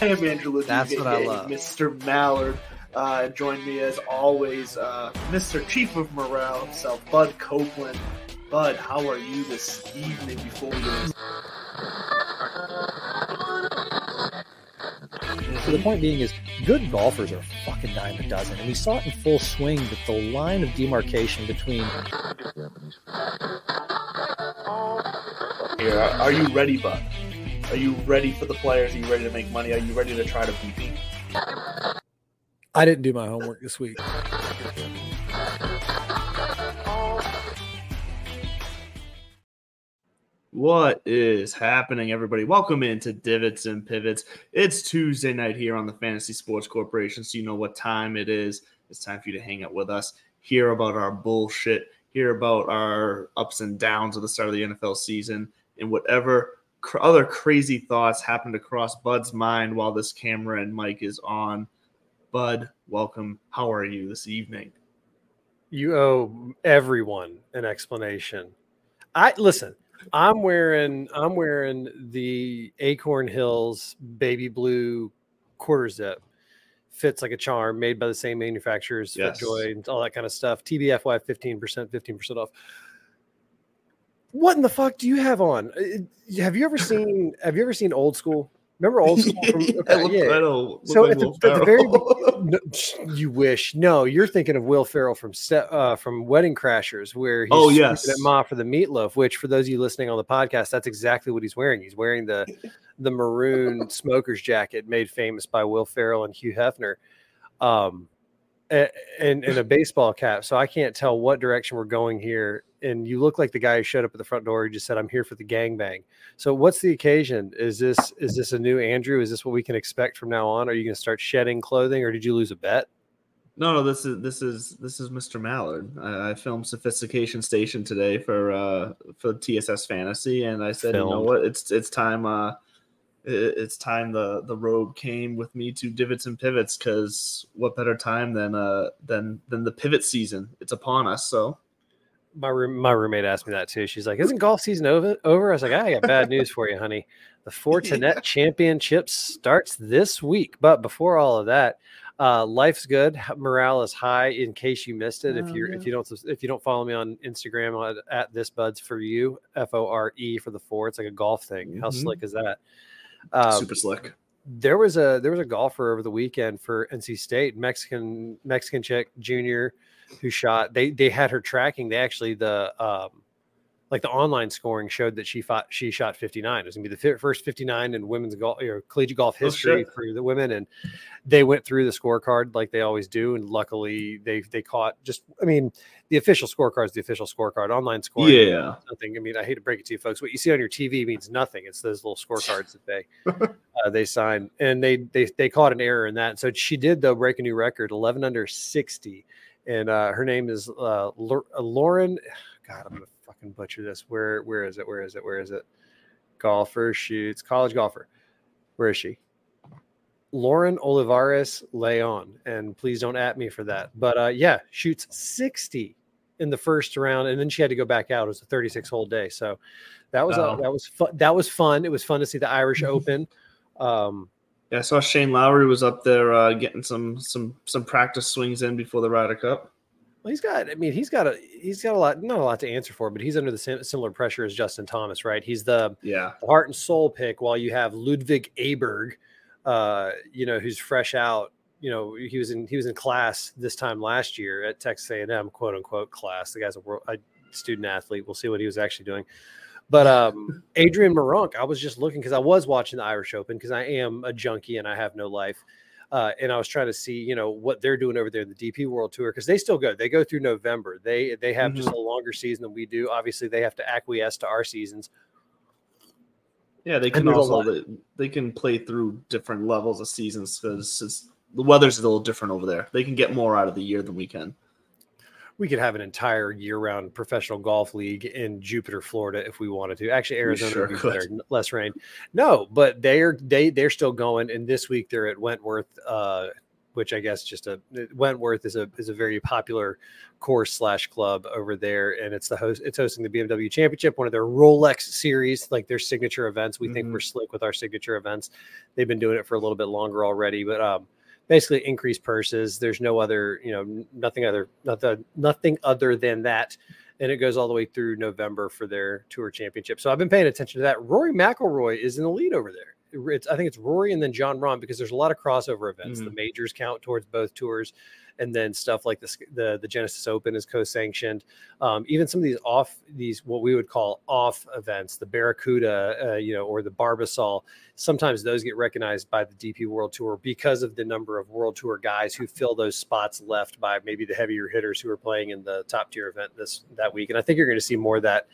I am Andrew That's what I love. Mr. Mallard. Uh, join me as always, uh, Mr. Chief of Morale himself, Bud Copeland. Bud, how are you this evening before we go? So the point being is, good golfers are fucking dime a dozen, and we saw it in full swing that the line of demarcation between. Yeah, are you ready, Bud? Are you ready for the players? Are you ready to make money? Are you ready to try to beat them? I didn't do my homework this week. What is happening, everybody? Welcome into Divots and Pivots. It's Tuesday night here on the Fantasy Sports Corporation, so you know what time it is. It's time for you to hang out with us, hear about our bullshit, hear about our ups and downs at the start of the NFL season, and whatever cr- other crazy thoughts happened to cross Bud's mind while this camera and mic is on. Bud, welcome. How are you this evening? You owe everyone an explanation. I listen. I'm wearing I'm wearing the Acorn Hills baby blue quarter zip. Fits like a charm, made by the same manufacturers, Yes. FootJoy, and all that kind of stuff. TBFY 15%, 15% off. What in the fuck do you have on? Uh, Have you ever seen have you ever seen old school? Remember old school? From, okay, yeah. I know, look So like at the, at the very no, you wish no, you're thinking of Will Ferrell from uh, from Wedding Crashers, where he's Oh, yes. at Ma for the meatloaf. Which, for those of you listening on the podcast, that's exactly what he's wearing. He's wearing the the maroon smoker's jacket made famous by Will Ferrell and Hugh Hefner, um, and and a baseball cap. So I can't tell what direction we're going here. And you look like the guy who showed up at the front door. He just said, "I'm here for the gangbang." So what's the occasion? Is this is this a new Andrew? Is this what we can expect from now on? Are you going to start shedding clothing, or did you lose a bet? No, no, this is this is this is Mr. Mallard. I, I filmed Sophistication Station today for uh for TSS Fantasy, and I said, you know what, it's it's time uh it's time the the robe came with me to divots and pivots because what better time than uh than than the pivot season? It's upon us. So My room, my roommate asked me that too. She's like, "Isn't golf season over?" Over. I was like, "I got bad news for you, honey. The Fortinet Championships starts this week." But before all of that, uh, life's good. Morale is high. In case you missed it, if Oh, you're yeah. if you don't if you don't follow me on Instagram at, at this buds for you F O R E for the four. It's like a golf thing. How Mhm. slick is that? Um, super slick. there was a there was a golfer over the weekend for NC State, Mexican Mexican chick junior, who shot. They they had her tracking. They actually the um like the online scoring showed that she fought she shot 59. It was gonna be the fi- first 59 in women's golf or collegiate golf Oh, history shit. for the women, and they went through the scorecard like they always do, and luckily they they caught just I mean the official scorecard is the official scorecard. Online scoring Yeah. nothing. I mean, I hate to break it to you folks. What you see on your TV means nothing. It's those little scorecards that they uh, they sign, and they they they caught an error in that. So she did though break a new record, eleven under sixty, and uh, her name is uh, uh, Lauren. God, I'm gonna fucking butcher this. Where where is it? Where is it? Where is it? Golfer shoots college golfer. Where is she? Lauren Olivares Leon, and please don't at me for that. But uh, yeah, shoots 60 in the first round, and then she had to go back out. It was a 36 hole day, so that was uh, that was fun. That was fun. It was fun to see the Irish Open. Um, Yeah, I saw Shane Lowry was up there uh, getting some some some practice swings in before the Ryder Cup. He's got. I mean, he's got a he's got a lot, not a lot to answer for, but he's under the sim- similar pressure as Justin Thomas, right? He's the Yeah. the heart and soul pick, while you have Ludwig Aberg, uh, you know, who's fresh out. You know, he was in he was in class this time last year at Texas A&M, quote unquote class. The guy's a, world, a student athlete. We'll see what he was actually doing. But um, Adrian Meronk, I was just looking because I was watching the Irish Open because I am a junkie and I have no life. Uh, and I was trying to see, you know, what they're doing over there in the DP World Tour because they still go. They go through November. They they have just a longer season than we do. Obviously, they have to acquiesce to our seasons. Yeah, they can also they can play through different levels of seasons because the weather's a little different over there. They can get more out of the year than we can. We could have an entire year-round professional golf league in Jupiter, Florida, if we wanted to. Actually, Arizona sure would be better, less rain. No, but they're they they're still going, and this week they're at Wentworth, uh, which I guess just a Wentworth is a is a very popular course slash club over there, and it's the host. It's hosting the BMW Championship, one of their Rolex series, like their signature events. We mm-hmm. think we're slick with our signature events. They've been doing it for a little bit longer already, but um, basically increased purses. There's no other, you know, nothing other, nothing, nothing other than that. And it goes all the way through November for their tour championship. So I've been paying attention to that. Rory McIlroy is in the lead over there. It's, I think it's Rory and then Jon Rahm because there's a lot of crossover events. Mm-hmm. The majors count towards both tours and then stuff like the the, the Genesis Open is co-sanctioned. Um, even some of these off these what we would call off events, the Barracuda, uh, you know, or the Barbasol. Sometimes those get recognized by the DP World Tour because of the number of World Tour guys who fill those spots left by maybe the heavier hitters who are playing in the top tier event this that week. And I think you're going to see more of that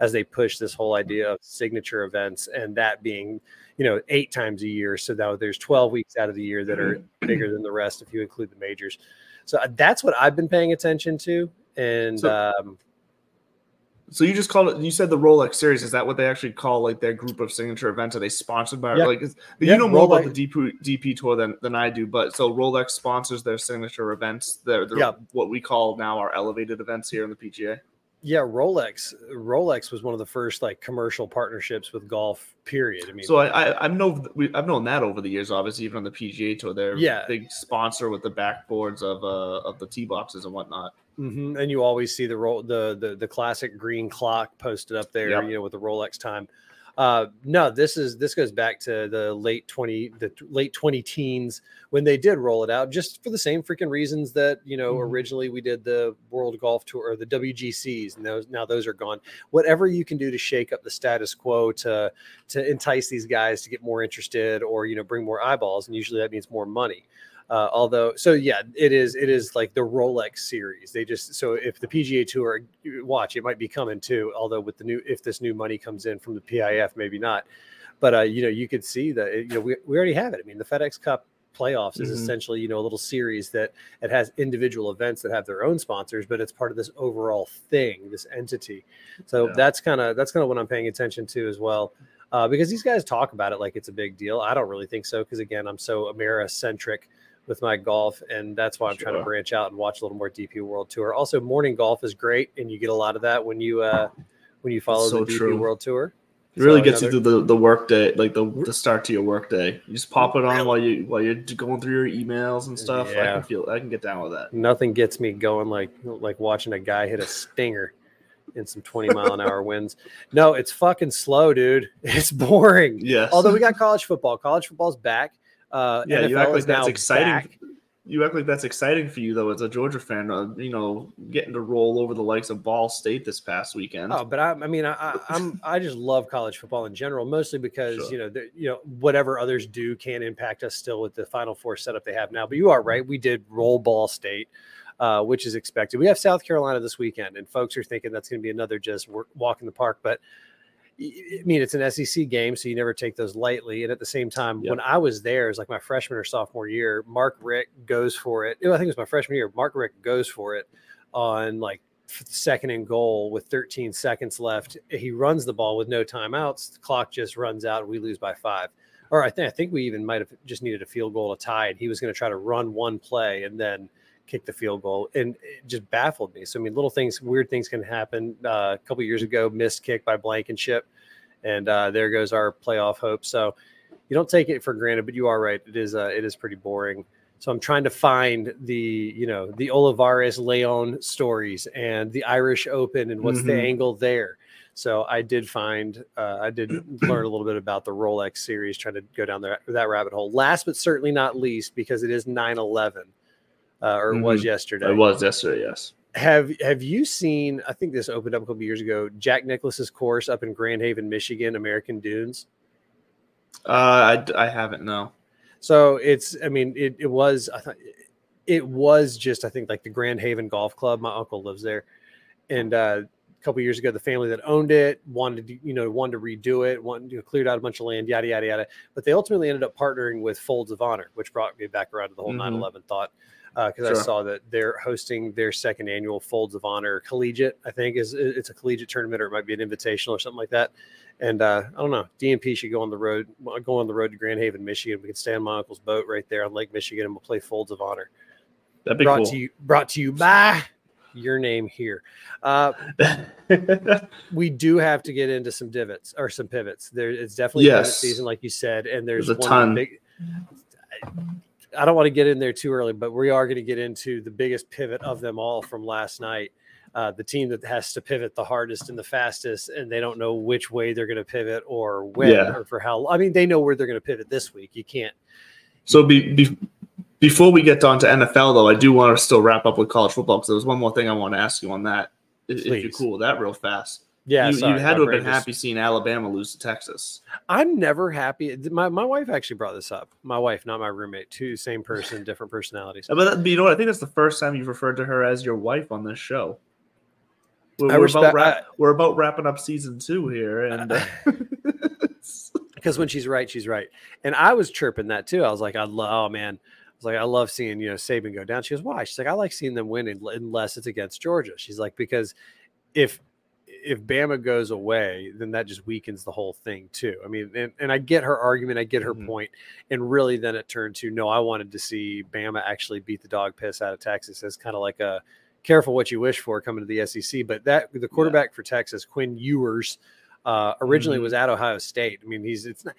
as they push this whole idea of signature events and that being you know eight times a year so now there's 12 weeks out of the year that are bigger than the rest if you include the majors so uh, that's what I've been paying attention to. And so, um, so you just called it. You said the Rolex series. Is that what they actually call like their group of signature events? Are they sponsored by? Yeah. Like, you know more Rolex. about the DP, DP tour than, than I do. But so Rolex sponsors their signature events. They're, they're yeah. what we call now our elevated events here in the PGA. Yeah, Rolex. Rolex was one of the first like commercial partnerships with golf. Period. I mean, so I, I I've known I've known that over the years. Obviously, even on the PGA tour, they're yeah big sponsor with the backboards of uh of the tee boxes and whatnot. Mm-hmm. And you always see the roll the the the classic green clock posted up there, yep. you know, with the Rolex time. Uh, no, this is this goes back to the late twenty the late twenty teens when they did roll it out, just for the same freaking reasons that you know mm-hmm. originally we did the World Golf Tour or the WGCs, and those now those are gone. Whatever you can do to shake up the status quo to to entice these guys to get more interested or you know bring more eyeballs, and usually that means more money. Uh, although, so yeah, it is. It is like the Rolex series. They just so if the PGA Tour watch, it might be coming too. Although with the new, if this new money comes in from the PIF, maybe not. But uh, you know, you could see that you know we, we already have it. I mean, the FedEx Cup playoffs is mm-hmm. essentially you know a little series that it has individual events that have their own sponsors but it's part of this overall thing this entity so yeah. that's kind of that's kind of what i'm paying attention to as well uh, because these guys talk about it like it's a big deal i don't really think so because again i'm so amera centric with my golf, and that's why I'm sure. trying to branch out and watch a little more DP World Tour. Also, morning golf is great, and you get a lot of that when you uh, when you follow so the DP. World Tour. It really so gets another... you through the, the work day, like the, the start to your work day. You just pop it on while you while you're going through your emails and stuff. Yeah. I can feel I can get down with that. Nothing gets me going like like watching a guy hit a stinger in some 20 mile an hour winds. No, it's fucking slow, dude. It's boring. Yes. Although we got college football. College football's back. Uh, yeah, NFL you act like that's exciting. Back. You act like that's exciting for you though, as a Georgia fan. Uh, you know, getting to roll over the likes of Ball State this past weekend. Oh, but I, I mean, I, am I just love college football in general, mostly because sure. you know, the, you know, whatever others do can impact us still with the Final Four setup they have now. But you are right, we did roll Ball State. Uh, which is expected. We have South Carolina this weekend, and folks are thinking that's going to be another just walk in the park. But I mean, it's an SEC game, so you never take those lightly. And at the same time, yep. when I was there, it was like my freshman or sophomore year. Mark Richt goes for it. I think it was my freshman year. Mark Richt goes for it on like second and goal with 13 seconds left. He runs the ball with no timeouts. The clock just runs out, we lose by five. Or I think I think we even might have just needed a field goal to tie it. He was going to try to run one play and then kick the field goal, and it just baffled me. So I mean, little things, weird things can happen. Uh, a couple years ago, missed kick by Blankenship, and uh, there goes our playoff hope. So you don't take it for granted, but you are right. It is uh, it is pretty boring. So I'm trying to find the you know the Olivares Leon stories and the Irish Open and what's mm-hmm. the angle there. So I did find uh, I did learn a little bit about the Rolex series, trying to go down there, that rabbit hole. Last but certainly not least, because it is 9/11 uh, or mm-hmm. was yesterday. It was yesterday, yes. Have Have you seen? I think this opened up a couple years ago. Jack Nicklaus's course up in Grand Haven, Michigan, American Dunes. Uh, I, I haven't. No. So it's. I mean, it, it was. I thought it was just. I think like the Grand Haven Golf Club. My uncle lives there, and uh, a couple years ago, the family that owned it wanted to, you know, wanted to redo it, wanted to cleared out a bunch of land, yada yada yada. But they ultimately ended up partnering with Folds of Honor, which brought me back around to the whole mm-hmm. 9/11 thought. Because Sure. I saw that they're hosting their second annual Folds of Honor Collegiate. I think is it's a collegiate tournament or it might be an invitational or something like that. And uh, I don't know. DMP should go on the road, go on the road to Grand Haven, Michigan. We can stay on my uncle's boat right there on Lake Michigan, and we'll play Folds of Honor. That'd be brought cool. to you, brought to you by your name here. Uh, we do have to get into some divots or some pivots. There, it's definitely Yes. season, like you said, and there's, There's a one ton. Big, I don't want to get in there too early, but we are going to get into the biggest pivot of them all from last night. Uh, the team that has to pivot the hardest and the fastest, and they don't know which way they're going to pivot or when Yeah. or for how. I mean, they know where they're going to pivot this week. You can't. So be, be, before we get on to NFL, though, I do want to still wrap up with college football because there was one more thing I want to ask you on that. If, if you're cool with that, real fast. Yeah, you, sorry, you had to have been happy seeing Alabama lose to Texas. I'm never happy. My, my wife actually brought this up. My wife, not my roommate. Two same person, different personalities. Uh, But, that- but you know what? I think that's the first time you've referred to her as your wife on this show. We're, I we're respect- about wrap, we're about wrapping up season two here, and uh, because when she's right, she's right. And I was chirping that too. I was like, I love, oh man, I was like, I love seeing you know Saban go down. She goes, why? She's like, I like seeing them win unless it's against Georgia. She's like, because if if Bama goes away, then that just weakens the whole thing too. I mean, and, and I get her argument, I get her Mhm. point, and really then it turned to no, I wanted to see Bama actually beat the dog piss out of Texas as kind of like a careful what you wish for coming to the SEC. But that the quarterback for Texas, Quinn Ewers, uh, originally Mhm. was at Ohio State. I mean, he's it's not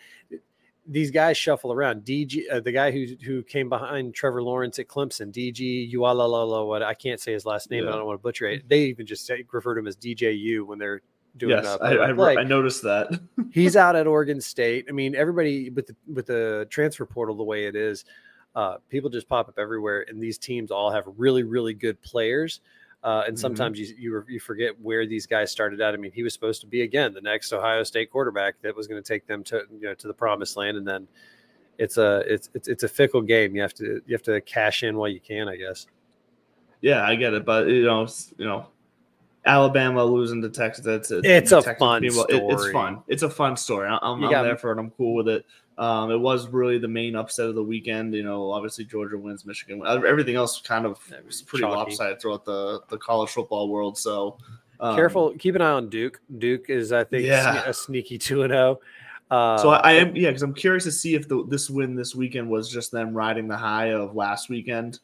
these guys shuffle around. DG, uh, the guy who who came behind Trevor Lawrence at Clemson, DG Ualala, what I can't say his last name, but I don't want to butcher it. They even just say, refer to him as DJU when they're doing yes, uh, I, I, play-by-play. I noticed that. He's out at Oregon State. I mean, everybody with the with the transfer portal the way it is, uh, people just pop up everywhere, and these teams all have really really good players. Uh, and Mhm. sometimes you, you you forget where these guys started out. I mean, he was supposed to be again the next Ohio State quarterback that was going to take them to you know to the promised land, and then it's a it's it's it's a fickle game. You have to you have to cash in while you can, I guess. yeah, I get it, but you know, you know, Alabama losing to Texas. That's it. It's a Texas fun being- it- it's story. fun. It's a fun story. I'm, I'm there for it. I'm cool with it. Um, it was really the main upset of the weekend. You know, obviously Georgia wins, Michigan. wins. Everything else kind of was pretty chalky. lopsided throughout the the college football world. So um, Careful, keep an eye on Duke. Duke is I think Yeah. a sneaky two and zero. Uh, So I, I am yeah, because I'm curious to see if the, this win this weekend was just them riding the high of last weekend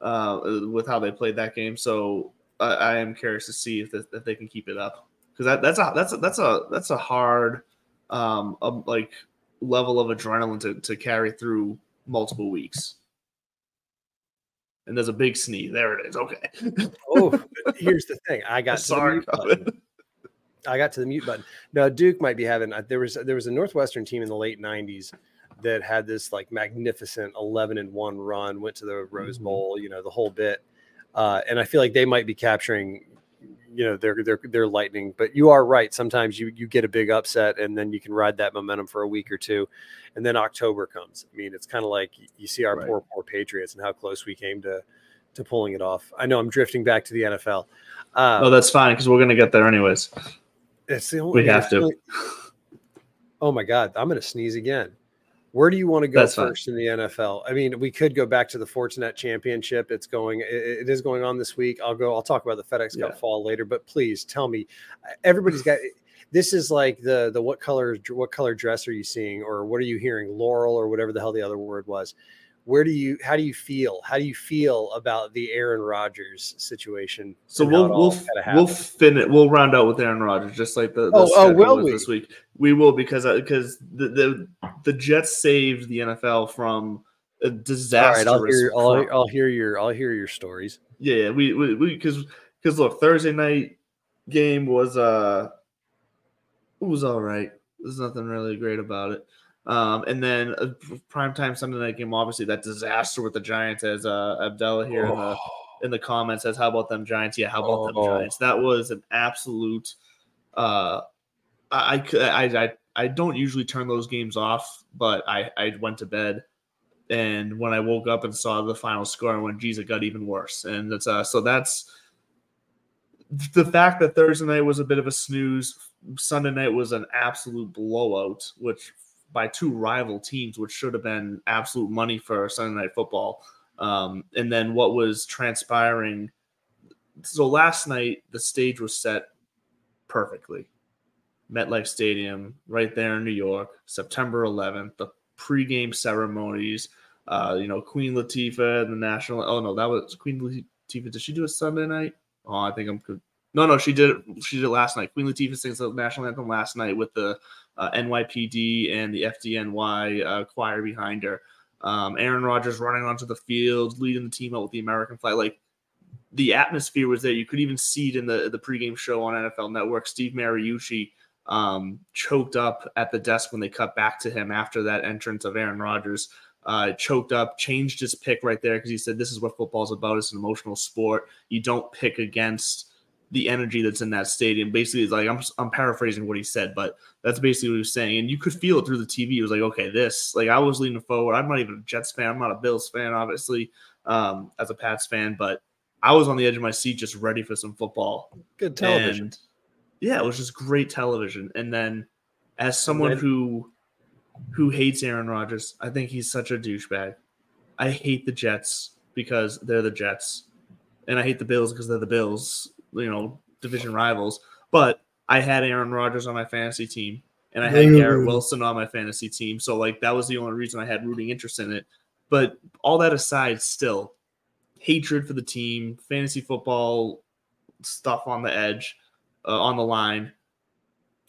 uh, with how they played that game. So I, I am curious to see if, the, if they can keep it up because that, that's a that's a, that's a that's a hard um, um like level of adrenaline to, to carry through multiple weeks. And there's a big sneeze. There it is. Okay. oh, here's the thing. I got Sorry. I got to the mute button. Now Duke might be having. uh, There was there was a Northwestern team in the late '90s that had this like magnificent 11 and one run, went to the Rose Mhm. Bowl, you know, the whole bit. Uh, and I feel like they might be capturing, you know, their their their lightning. But you are right. Sometimes you you get a big upset, and then you can ride that momentum for a week or two, and then October comes. I mean, it's kind of like you see our Right. poor poor Patriots and how close we came to to pulling it off. I know I'm drifting back to the NFL. Uh, Oh, that's fine because we're gonna get there anyways. it's the only We have to. oh my god, I'm going to sneeze again. Where do you want to go That's fine. first in the NFL? I mean, we could go back to the Fortinet Championship. It's going. It, it is going on this week. I'll go. I'll talk about the FedEx Cup Yeah. fall later. But please tell me, everybody's got. This is like the the what color what color dress are you seeing or what are you hearing Laurel or whatever the hell the other word was. Where do you how do you feel? How do you feel about the Aaron Rodgers situation? So we'll we'll we'll finish fin We'll round out with Aaron Rodgers, just like the, the Oh, oh will we? this week. We will because because the, the the Jets saved the NFL from a All disastrous. right, I'll hear. I'll. I'll hear your. I'll hear your stories. yeah, yeah, we we because because look, Thursday night game was uh it was all right. There's nothing really great about it. Um, and then a primetime Sunday night game, obviously that disaster with the Giants, as uh, Abdullah here in the in the comments says, "How about them Giants?" Yeah, how about them Oh. Giants? That was an absolute. Uh, I, I I I I don't usually turn those games off, but I I went to bed, and when I woke up and saw the final score, I went, "Geez, it got even worse." And that's uh, so that's the fact that Thursday night was a bit of a snooze. Sunday night was an absolute blowout, which by two rival teams, which should have been absolute money for Sunday night football. Um, and then what was transpiring. So last night, the stage was set perfectly. MetLife Stadium, right there in New York, September 11th. The pregame ceremonies, uh, you know, Queen Latifah, and the national. Oh no, that was Queen Latifah. Did she do it Sunday night? Oh, I think I'm. No, no, she did. She did it last night. Queen Latifah sings the national anthem last night with the uh, NYPD and the FDNY uh, choir behind her. Um, Aaron Rodgers running onto the field, leading the team out with the American flag. Like the atmosphere was there. You could even see it in the the pregame show on NFL Network. Steve Mariucci um, choked up at the desk when they cut back to him after that entrance of Aaron Rodgers. Uh, choked up, changed his pick right there because he said, "This is what football's about. It's an emotional sport. You don't pick against." The energy that's in that stadium. Basically, it's like I'm I'm paraphrasing what he said, but that's basically what he was saying, and you could feel it through the TV. It was like, okay, this like I was leaning forward. I'm not even a Jets fan. I'm not a Bills fan, obviously, um, as a Pats fan, but I was on the edge of my seat, just ready for some football. Good television. And, yeah, it was just great television. And then, as someone then, who who hates Aaron Rodgers, I think he's such a douchebag. I hate the Jets because they're the Jets, and I hate the Bills because they're the Bills you know, division rivals. But I had Aaron Rodgers on my fantasy team, and I had Garrett Wilson on my fantasy team. So like that was the only reason I had rooting interest in it. But all that aside, still hatred for the team, fantasy football stuff on the edge, uh, on the line.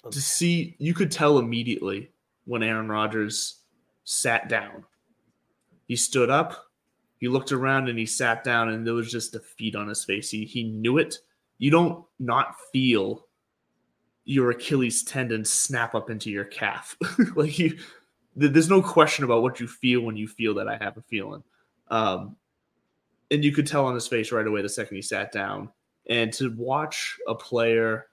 To see, you could tell immediately when Aaron Rodgers sat down. He stood up, he looked around, and he sat down, and there was just defeat on his face. He he knew it you don't not feel your Achilles tendon snap up into your calf. like you, there's no question about what you feel when you feel that I have a feeling. Um, and you could tell on his face right away the second he sat down. And to watch a player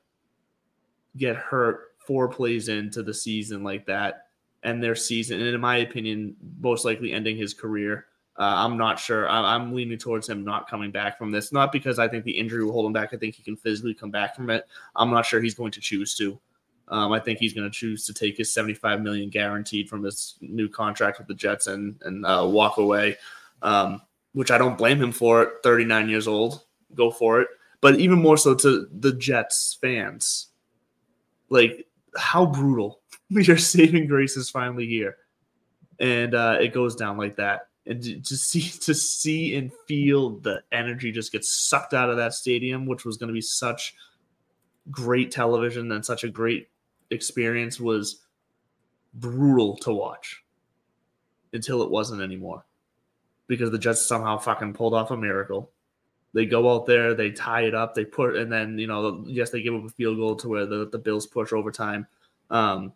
get hurt four plays into the season like that, and their season, and in my opinion, most likely ending his career uh, I'm not sure. I, am leaning towards him not coming back from this, not because I think the injury will hold him back. I think he can physically come back from it. I'm not sure he's going to choose to. Um, I think he's going to choose to take his 75 million guaranteed from his new contract with the Jets and and uh, walk away, um, which I don't blame him for. It. 39 years old, go for it. But even more so to the Jets fans, like how brutal your saving grace is finally here, and uh, it goes down like that and to see to see and feel the energy just get sucked out of that stadium, which was going to be such great television and such a great experience, was brutal to watch until it wasn't anymore because the Jets somehow fucking pulled off a miracle. They go out there, they tie it up, they put, and then you know, yes, they give up a field goal to where the, the Bills push overtime. Um,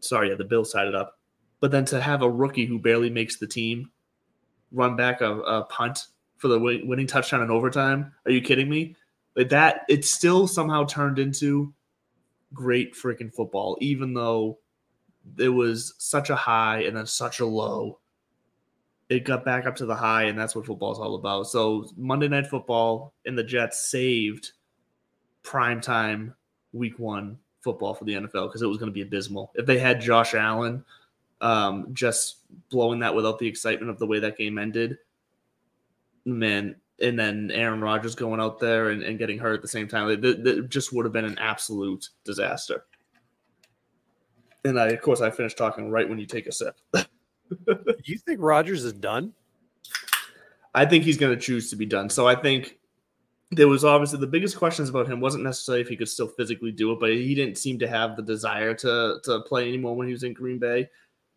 sorry, yeah, the Bills tied it up, but then to have a rookie who barely makes the team run back a, a punt for the winning touchdown in overtime. Are you kidding me? Like that, it still somehow turned into great freaking football, even though it was such a high and then such a low. It got back up to the high, and that's what football is all about. So Monday Night Football and the Jets saved prime time week one football for the NFL because it was going to be abysmal. If they had Josh Allen um, just blowing that without the excitement of the way that game ended. Man, and then Aaron Rodgers going out there and, and getting hurt at the same time. That, just would have been an absolute disaster. And I, of course, I finished talking right when you take a sip. you think Rodgers is done? I think he's going to choose to be done. So I think there was obviously the biggest questions about him wasn't necessarily if he could still physically do it, but he didn't seem to have the desire to to play anymore when he was in Green Bay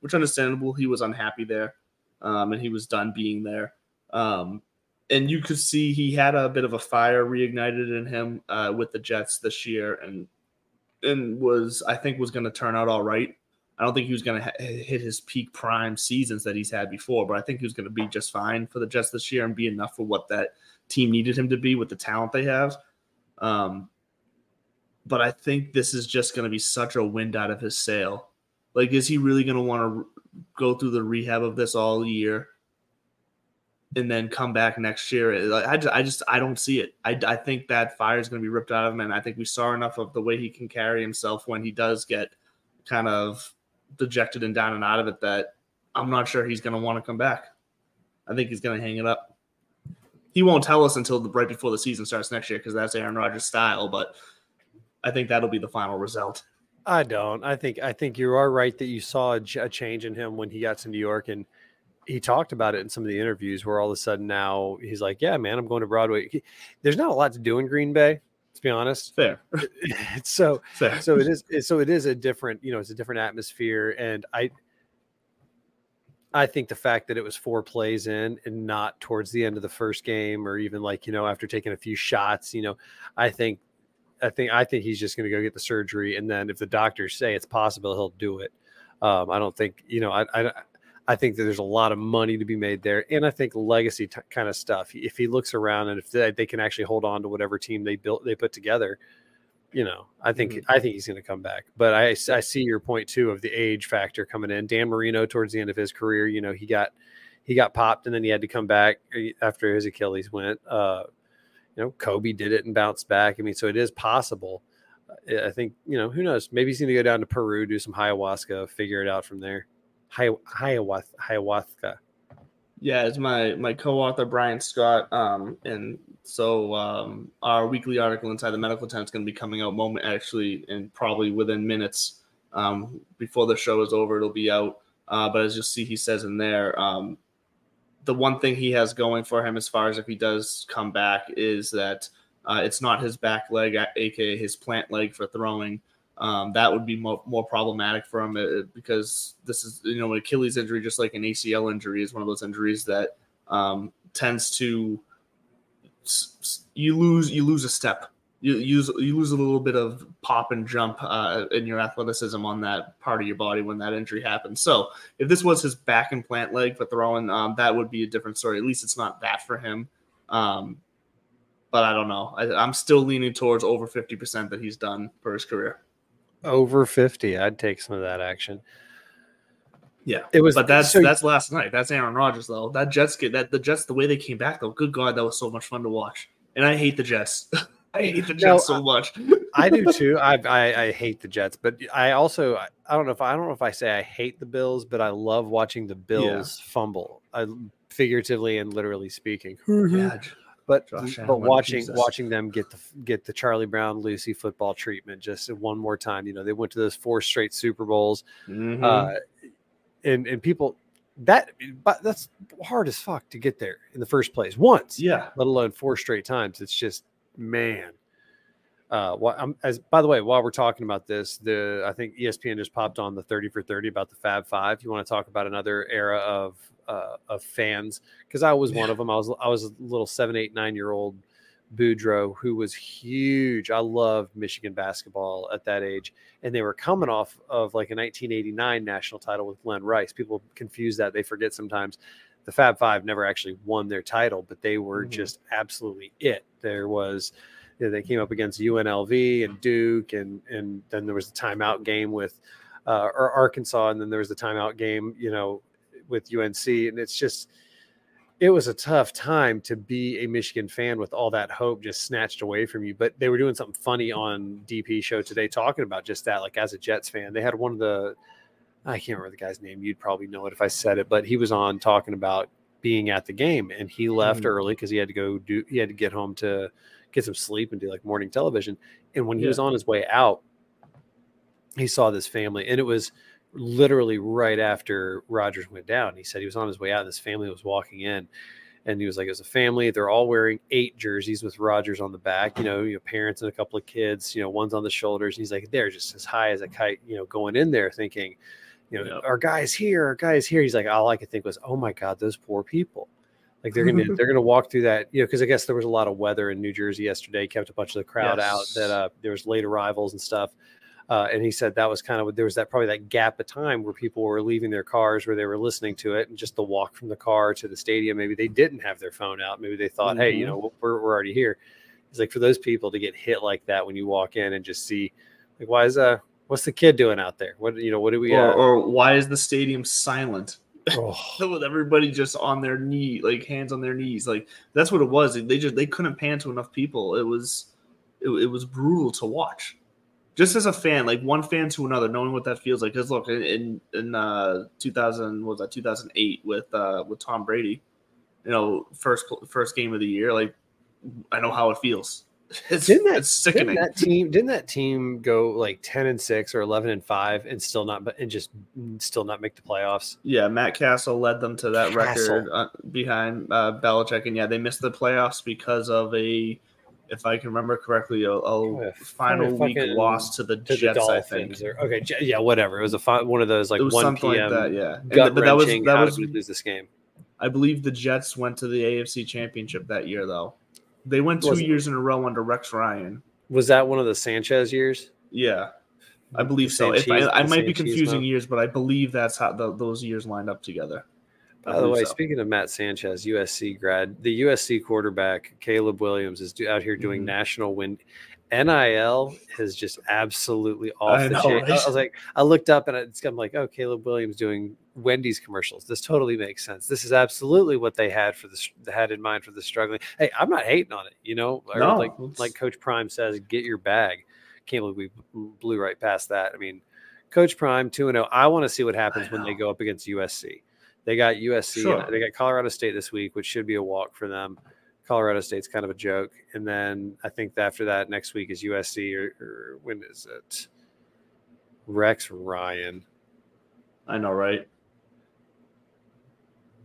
which understandable. He was unhappy there, um, and he was done being there. Um, and you could see he had a bit of a fire reignited in him uh, with the Jets this year, and and was I think was going to turn out all right. I don't think he was going to ha- hit his peak prime seasons that he's had before, but I think he was going to be just fine for the Jets this year and be enough for what that team needed him to be with the talent they have. Um, but I think this is just going to be such a wind out of his sail like, is he really going to want to go through the rehab of this all year and then come back next year? I just, I just, I don't see it. I, I think that fire is going to be ripped out of him, and I think we saw enough of the way he can carry himself when he does get kind of dejected and down and out of it that I'm not sure he's going to want to come back. I think he's going to hang it up. He won't tell us until the, right before the season starts next year because that's Aaron Rodgers' style. But I think that'll be the final result. I don't. I think I think you are right that you saw a, a change in him when he got to New York and he talked about it in some of the interviews where all of a sudden now he's like, "Yeah, man, I'm going to Broadway." He, there's not a lot to do in Green Bay, to be honest. Fair. so Fair. so it is so it is a different you know it's a different atmosphere and i i think the fact that it was four plays in and not towards the end of the first game or even like you know after taking a few shots you know i think i think i think he's just going to go get the surgery and then if the doctors say it's possible he'll do it um, i don't think you know i i I think that there's a lot of money to be made there, and I think legacy t- kind of stuff. If he looks around and if they, they can actually hold on to whatever team they built, they put together, you know, I think Mm-hmm. I think he's going to come back. But I I see your point too of the age factor coming in. Dan Marino towards the end of his career, you know, he got he got popped and then he had to come back eh, after his Achilles went. Uh, you know, Kobe did it and bounced back. I mean, so it is possible. I think you know who knows. Maybe he's going to go down to Peru, do some ayahuasca, figure it out from there. Ayahuasca. Yeah, it's my my co-author Brian Scott, um, and so um, our weekly article inside the medical tent is going to be coming out moment actually, and probably within minutes um, before the show is over, it'll be out. Uh, but as you'll see, he says in there, um, the one thing he has going for him as far as if he does come back is that uh, it's not his back leg, aka his plant leg for throwing. Um, that would be more, more problematic for him uh, because this is you know an Achilles injury, just like an ACL injury, is one of those injuries that um, tends to you lose you lose a step. You use you lose a little bit of pop and jump uh, in your athleticism on that part of your body when that injury happens. So if this was his back and plant leg for throwing, um, that would be a different story. At least it's not that for him. Um, but I don't know. I, I'm still leaning towards over 50% that he's done for his career. Over 50. I'd take some of that action. Yeah, It was but that's so- that's last night. That's Aaron Rodgers though. That Jets get that the Jets the way they came back though. Good God, that was so much fun to watch. And I hate the Jets. I hate the Jets No, so much. I do too. I, I I hate the Jets, but I also I I don't know if I don't know if I say I hate the Bills, but I love watching the Bills fumble. I figuratively and literally speaking. yeah, But Josh but Allen, watching Jesus. watching them get the get the Charlie Brown Lucy football treatment just one more time. You know, they went to those four straight Super Bowls. Mhm. Uh, and and people that but that's hard as fuck to get there in the first place once yeah, let alone four straight times it's just man uh wh- I'm, as by the way while we're talking about this the i think espn just popped on the 30 for 30 about the fab five you want to talk about another era of uh of fans because i was one of them i was i was a little seven eight nine year old Boudreaux, who was huge. I loved Michigan basketball at that age. And they were coming off of like a 1989 national title with Glen Rice. People confuse that. They forget sometimes the Fab Five never actually won their title, but they were Mhm. just absolutely it. There was, you know, they came up against UNLV and Duke, and and then there was the timeout game with uh, or Arkansas, and then there was the timeout game, you know, with UNC, and it's just it was a tough time to be a Michigan fan with all that hope just snatched away from you. But they were doing something funny on DP show today, talking about just that. Like as a Jets fan, they had one of the I can't remember the guy's name. You'd probably know it if I said it, but he was on talking about being at the game, and he left Mhm. early because he had to go do he had to get home to get some sleep and do like morning television. And when he Yeah. was on his way out, he saw this family, and it was literally right after Rodgers went down. He said he was on his way out, and this family was walking in, and he was like, "It was a family. They're all wearing eight jerseys with Rodgers on the back. You know, your parents and a couple of kids. You know, one's on the shoulders. And he's like, they're just as high as a kite. You know, going in there thinking, you know, Yep. our guys here, our guys here. He's like, all I could think was, oh my god, those poor people. Like they're gonna they're gonna walk through that, you know, because I guess there was a lot of weather in New Jersey yesterday, kept a bunch of the crowd out. That uh, there was late arrivals and stuff. Uh, and he said that was kind of what there was that probably that gap of time where people were leaving their cars where they were listening to it and just the walk from the car to the stadium maybe they didn't have their phone out maybe they thought hey you Mhm. know we're, we're already here it's like for those people to get hit like that when you walk in and just see like why is uh what's the kid doing out there what you know what do we or, or why is the stadium silent? oh, with everybody just on their knee, like hands on their knees. Like that's what it was. They just they couldn't pan to enough people. It was it, it was brutal to watch. Just as a fan, like one fan to another, knowing what that feels like. Because look, in in uh, 2000 what was that 2008 with uh, with Tom Brady, you know, first first game of the year. Like, I know how it feels. It's, Didn't that- it's sickening. Didn't that team didn't that team go like 10 and 6 or 11 and 5 and still not and just still not make the playoffs? yeah, Matt Cassel led them to that Cassel. record uh, behind uh, Belichick, and yeah, they missed the playoffs because of a, if I can remember correctly, a, a Yeah, final week loss to the To Jets. the I think or okay, yeah, whatever. It was a fi- one of those like it was 1 something p.m. like that. Yeah, And but that was that was we lose this game? I believe the Jets went to the AFC Championship that year, though. They went two years in a row under Rex Ryan. Was that one of the Sanchez years? Yeah, I believe so. If Sanchez- I, I might be confusing years, but I believe that's how the, those years lined up together. By the way, so. speaking of Matt Sanchez, USC grad, the USC quarterback Caleb Williams is do- out here doing Mhm. national win. NIL is just absolutely off I the know, chain. right? I was like, I looked up and it's, I'm like, oh, Caleb Williams doing Wendy's commercials. This totally makes sense. This is absolutely what they had for the had in mind for the struggling. Hey, I'm not hating on it, you know. No, like it's- like Coach Prime says, get your bag. Can't believe we blew right past that. I mean, Coach Prime two and zero. I want to see what happens when they go up against USC. They got USC. Sure. And they got Colorado State this week, which should be a walk for them. Colorado State's kind of a joke, and then I think after that next week is USC or, or when is it? Rex Ryan. I know, right?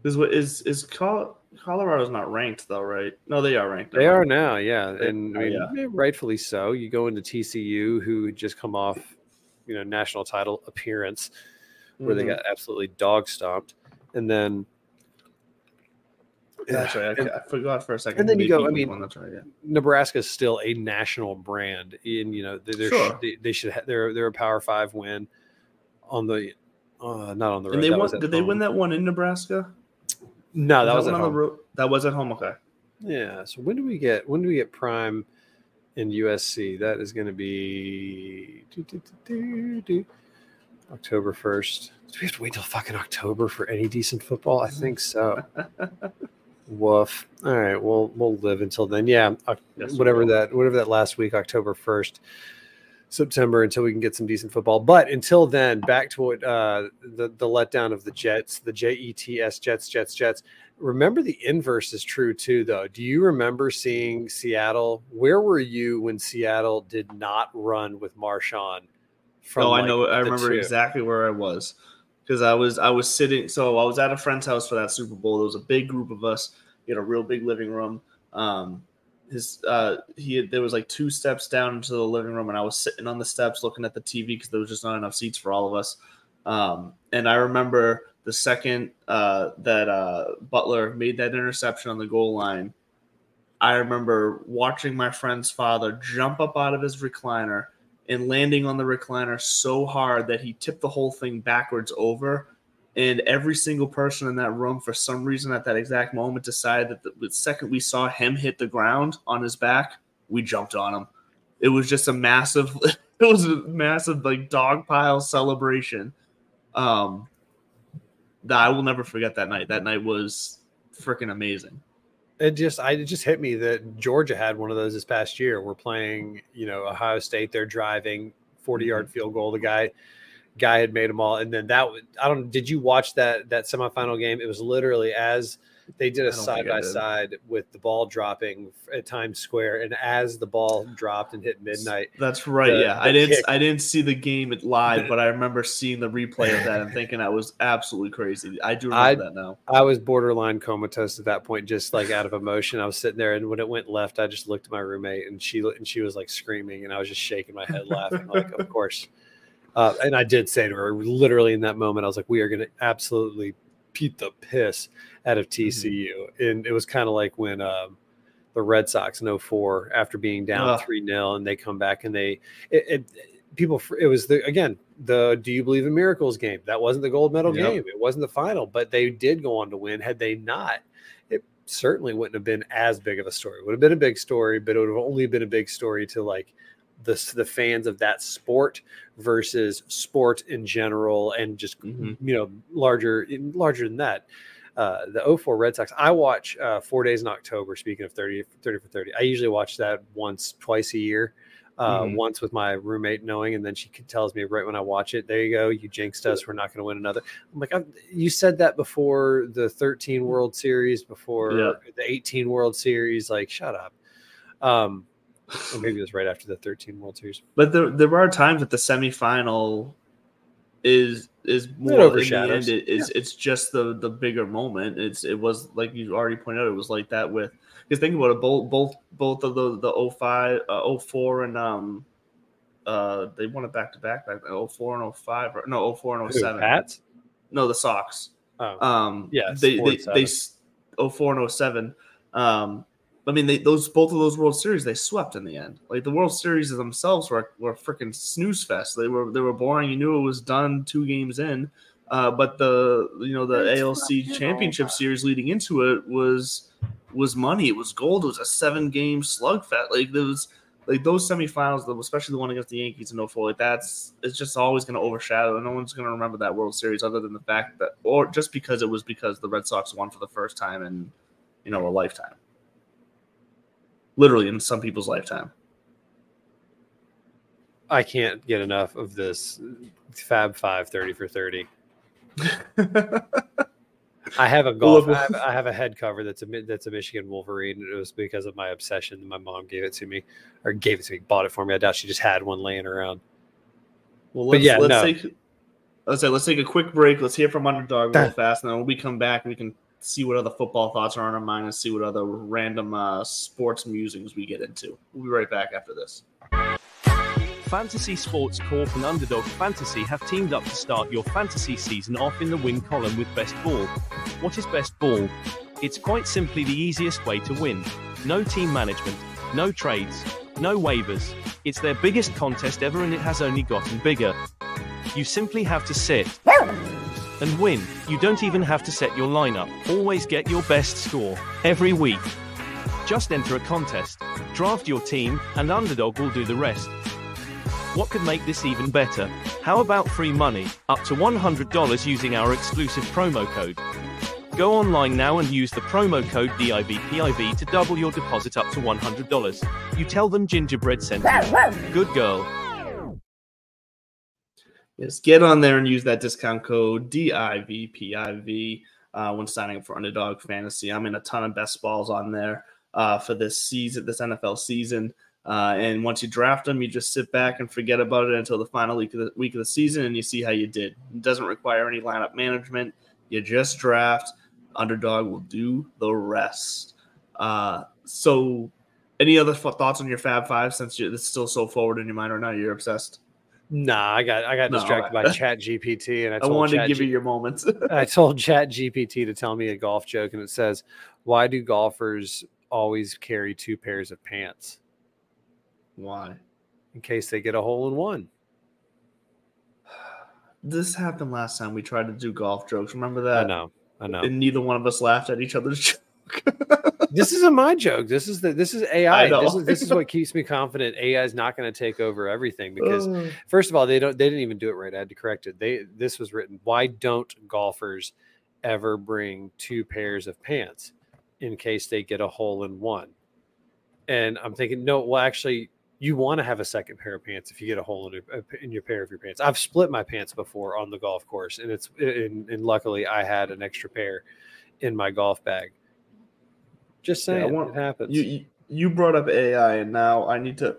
Is what is is Col- Colorado's not ranked though, right? No, they are ranked. They are now, yeah, They and I mean, yeah. rightfully so. You go into TCU, who just come off, you know, national title appearance, where they Mhm. got absolutely dog stomped, and then That's right. I, And- I forgot for a second. and then you go, I mean, that's right. Yeah. Nebraska is still a national brand. In you know, they're, Sure. they, they should ha- they're they're a Power Five win on the uh, not on the road. And they that won. was Did they win home. that one in Nebraska? No, that was, one at on the home. road. That was at home. Okay. Yeah. So when do we get when do we get Prime in USC? That is going to be do, do, do, do, do, October first. Do we have to wait till fucking October for any decent football? I think so. Woof. All right. Well, we'll live until then. Yeah. Yes, whatever that whatever that last week, October first. September until we can get some decent football. But until then, back to what uh, the the letdown of the Jets, the J E T S Jets, Jets, Jets. Remember the inverse is true too, though. Do you remember seeing Seattle? Where were you when Seattle did not run with Marshawn? oh, I like, know. I remember two? exactly where I was because I was I was sitting. So I was at a friend's house for that Super Bowl. There was a big group of us. We had a real big living room. Um, his uh, he had, there was like two steps down into the living room, and I was sitting on the steps looking at the TV because there was just not enough seats for all of us. Um, and I remember the second uh, that uh, Butler made that interception on the goal line. I remember watching my friend's father jump up out of his recliner and landing on the recliner so hard that he tipped the whole thing backwards over. And every single person in that room, for some reason, at that exact moment, decided that the, the second we saw him hit the ground on his back, we jumped on him. It was just a massive, it was a massive like dog pile celebration. Um, that I will never forget that night. That night was freaking amazing. It just I it just hit me that Georgia had one of those this past year. We're playing, you know, Ohio State. They're driving 40 Mm-hmm. yard field goal. The guy guy had made them all, and then that I don't. Did you watch that that semifinal game? It was literally as they did a side by side with the ball dropping at Times Square, and as the ball dropped and hit midnight, That's right. The- yeah, the I didn't. kick. I didn't see the game live, but I remember seeing the replay of that and thinking that was absolutely crazy. I do remember I- that now. I was borderline comatose at that point, just like out of emotion. I was sitting there, and when it went left, I just looked at my roommate, and she and she was like screaming, and I was just shaking my head, laughing, like, of course. Uh, and I did say to her, literally in that moment, I was like, "We are going to absolutely beat the piss out of TCU," and it was kind of like when um, the Red Sox in 04, after being down Ugh. three 0 and they come back and they it, it people it was the again the do you believe in miracles game that wasn't the gold medal Yep. game it wasn't the final but they did go on to win had they not it certainly wouldn't have been as big of a story it would have been a big story but it would have only been a big story to like the the fans of that sport versus sport in general and just Mhm. you know larger larger than that uh, the 04 Red Sox. I watch uh, Four Days in October. Speaking of 30, 30 for 30, I usually watch that once, twice a year. uh, Mhm. once with my roommate knowing, and then she tells me right when I watch it, "There you go, you jinxed us. We're not going to win another." I'm like, I'm, "You said that before the 13 World Series, before Yeah. the 18 World Series. Like, shut up." Um, or maybe it was right after the 13 World Series. But there there are times that the semifinal is is more in the end it is it's just the the bigger moment. It's it was like you already pointed out, it was like that with because think about it, both both both of the the 05, uh, 04 and um uh they won it back to back back then, 04 and 05 or no 04 and Who, 07. Pats? No, the Sox. Oh, Um, Yeah, they they, they 04 and 07. Um, I mean, they those both of those World Series they swept in the end. Like the World Series themselves were were freaking snooze fest. They were they were boring. You knew it was done two games in. Uh, but the you know the ALC Championship Series leading into it was was money. It was gold. It was a seven game slugfest. Like those like those semifinals, especially the one against the Yankees in 04, like that's it's just always going to overshadow. No one's going to remember that World Series other than the fact that, or just because it was because the Red Sox won for the first time in you know a lifetime, literally in some people's lifetime. I can't get enough of this Fab Five 30 for 30. I have a golf. I have, I have a head cover that's a that's a Michigan Wolverine. It was because of my obsession. My mom gave it to me, or gave it to me, bought it for me. I doubt she just had one laying around. Well, let's, yeah, let's no. take let's say let's take a quick break. Let's hear from Underdog real fast, and then when we come back, we can see what other football thoughts are on our mind and see what other random uh, sports musings we get into. We'll be right back after this. Fantasy Sports Corp and Underdog Fantasy have teamed up to start your fantasy season off in the win column with Best Ball. What is Best Ball? It's quite simply the easiest way to win. No team management, no trades, no waivers. It's their biggest contest ever and it has only gotten bigger. You simply have to sit and win. You don't even have to set your lineup. Always get your best score every week. Just enter a contest, draft your team, and Underdog will do the rest. What could make this even better? How about free money, up to $100 using our exclusive promo code? Go online now and use the promo code DIVPIV to double your deposit up to $100. You tell them Gingerbread sent you. Good girl. Yes, get on there and use that discount code DIVPIV uh, when signing up for Underdog Fantasy. I'm in a ton of best balls on there uh, for this season, this NFL season. Uh, and once you draft them, you just sit back and forget about it until the final week of the week of the season, and you see how you did. It doesn't require any lineup management. You just draft. Underdog will do the rest. Uh, so, any other thoughts on your Fab Five? Since is still so forward in your mind right now, you're obsessed. Nah, I got I got No, distracted I- by Chat GPT, and I I, wanted to give G- you your moments. I told Chat GPT to tell me a golf joke, and it says, "Why do golfers always carry two pairs of pants Why? in case they get a hole in one?" This happened last time we tried to do golf jokes. Remember that? I know, I know. And neither one of us laughed at each other's joke. This isn't my joke. This is the this is AI. This is this is what keeps me confident. AI is not going to take over everything because first of all, they don't they didn't even do it right. I had to correct it. They this was written. Why don't golfers ever bring two pairs of pants in case they get a hole in one? And I'm thinking, no, well, actually, you want to have a second pair of pants if you get a hole in, your- in your pair of your pants. I've split my pants before on the golf course, and it's and, and luckily I had an extra pair in my golf bag. Just Yeah, I saying, want- it happens. you, you you brought up AI, and now I need to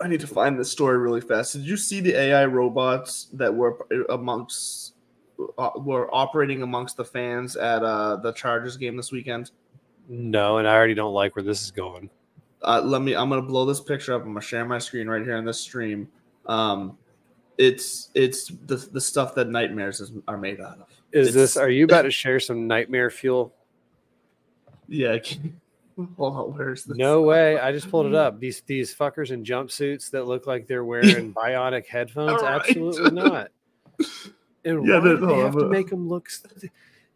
I need to find this story really fast. Did you see the AI robots that were amongst uh, were operating amongst the fans at uh, the Chargers game this weekend? no, and I already don't like where this is going. uh, let me i'm gonna blow this picture up i'm gonna share my screen right here on this stream um it's it's the, the stuff that nightmares is, are made out of Is It's- this? Are you about to share some nightmare fuel? Yeah hold on where's this No way! I just pulled it up. These these fuckers in jumpsuits that look like they're wearing bionic headphones. Right. Absolutely not. And Yeah, they have to make them look?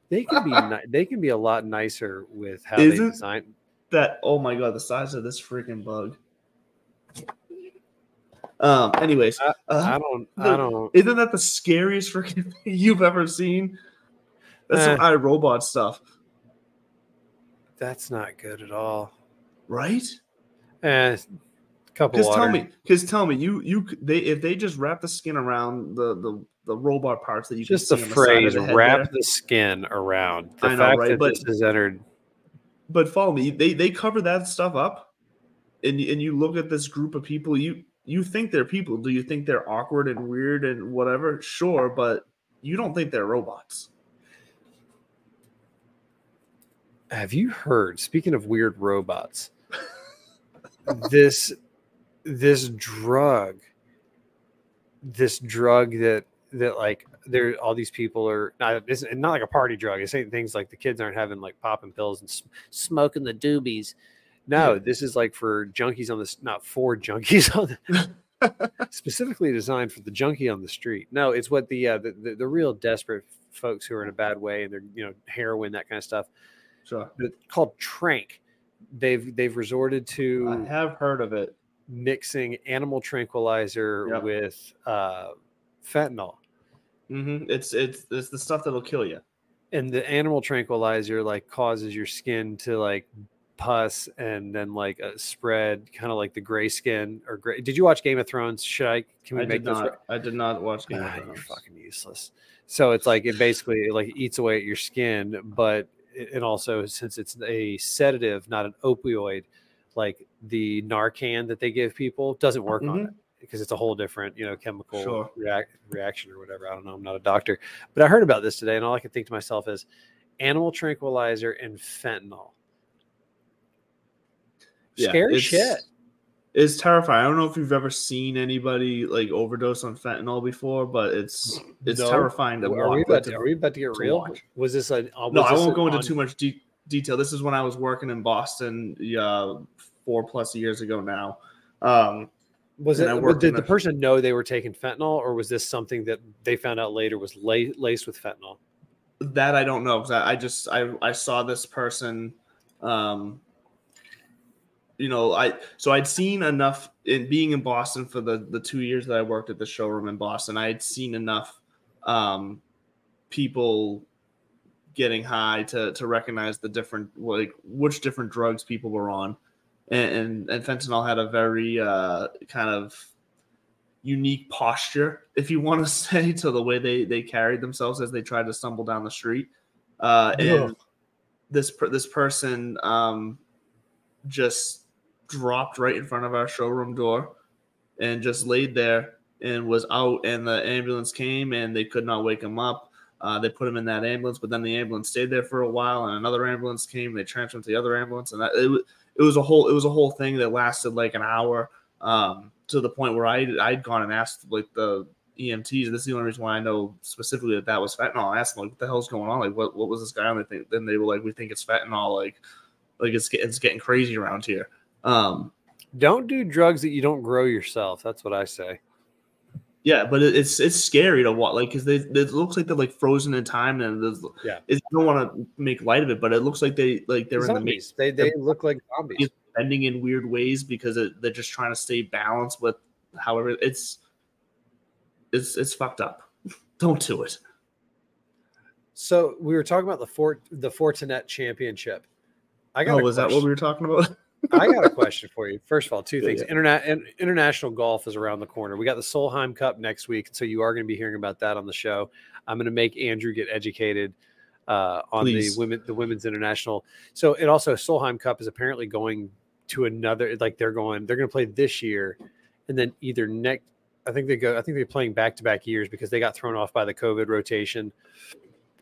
They can be ni- they can be a lot nicer with how Is they design. that oh my god the size of this freaking bug um anyways I uh, don't. the- I don't. isn't that the scariest freaking thing you've ever seen that's some Eh. iRobot stuff That's not good at all. right Eh, Couple Because tell me, because tell me, you you they if they just wrap the skin around the the, the robot parts that you just can the see on the phrase the "wrap there- the skin around." The I know, fact right? that But- this has entered. but follow me they they cover that stuff up and and you look at this group of people you you think they're people do you think they're awkward and weird and whatever sure but you don't think they're robots Have you heard? Speaking of weird robots, this this drug, this drug that that like there all these people are not it's not like a party drug. It's ain't things like the kids aren't having like popping pills and smoking the doobies. No, this is like for junkies on this, not for junkies on the, specifically designed for the junkie on the street. No, it's what the, uh, the the the real desperate folks who are in a bad way and they're you know heroin that kind of stuff sure it's called tranq they've they've resorted to. i have heard of it mixing animal tranquilizer Yep. with uh, fentanyl hmm it's it's it's the stuff that'll kill you and the animal tranquilizer like causes your skin to like pus and then like uh, spread kind of like the gray skin or gray did you watch game of thrones should i can we i make not i did not watch game Ah, of you're Thrones. fucking useless. So it's like it basically it like eats away at your skin, but and also since it's a sedative, not an opioid, like the Narcan that they give people doesn't work on Mhm. it because it's a whole different you know chemical Sure. react, reaction or whatever. I don't know. I'm not a doctor, but I heard about this today, and all I could think to myself is animal tranquilizer and fentanyl. Yeah, Scary shit. It's terrifying i don't know if you've ever seen anybody like overdose on fentanyl before but it's it's No. terrifying to Are watch we, like, about to- to, are we about to get real? Was this a? uh, no, was I won't go into on- too much de- detail. This is when I was working in Boston, uh, four plus years ago now. Um, Was it? and I was- worked Did the a- person know they were taking fentanyl, or was this something that they found out later was la- laced with fentanyl? that I don't know because I, I just I I saw this person, um, you know, I so I'd seen enough in being in Boston for the the two years that I worked at the showroom in Boston. I had seen enough um, people getting high to to recognize the different like which different drugs people were on, and and, and fentanyl had a very uh, kind of unique posture, if you want to say, to the way they they carried themselves as they tried to stumble down the street. Uh, and Ugh. this this person um, just dropped right in front of our showroom door and just laid there and was out. And the ambulance came and they could not wake him up. Uh, they put him in that ambulance, but then the ambulance stayed there for a while, and another ambulance came. They transferred him to the other ambulance, and that, it, wa- it was a whole it was a whole thing that lasted like an hour um, to the point where I I'd gone and asked like the EMTs. This is the only reason why I know specifically that that was fentanyl. I asked them like, "What the hell's going on? Like, what what was this guy on?" They think then they were like, "We think it's fentanyl. Like, like it's it's getting crazy around here." Um, Don't do drugs that you don't grow yourself. That's what I say. yeah, but it, it's it's scary to watch, like, because they it looks like they're like frozen in time, and Yeah. it's, I don't want to make light of it, but it looks like they like they're in the maze. They they look like zombies. bending in weird ways because it, they're just trying to stay balanced with however it's it's it's fucked up. Don't do it. So we were talking about the Fort the Fortinet Championship. I got. Oh, was that what we were talking about? I got a question for you. First of all, two Yeah, things. yeah. Interna- in- international golf is around the corner. We got the Solheim Cup next week, so you are going to be hearing about that on the show. I'm going to make Andrew get educated uh, on Please. the women, the women's international. So it also Solheim Cup is apparently going to another. Like they're going, they're going to play this year, and then either next. I think they go. I think they're playing back to back years because they got thrown off by the COVID rotation,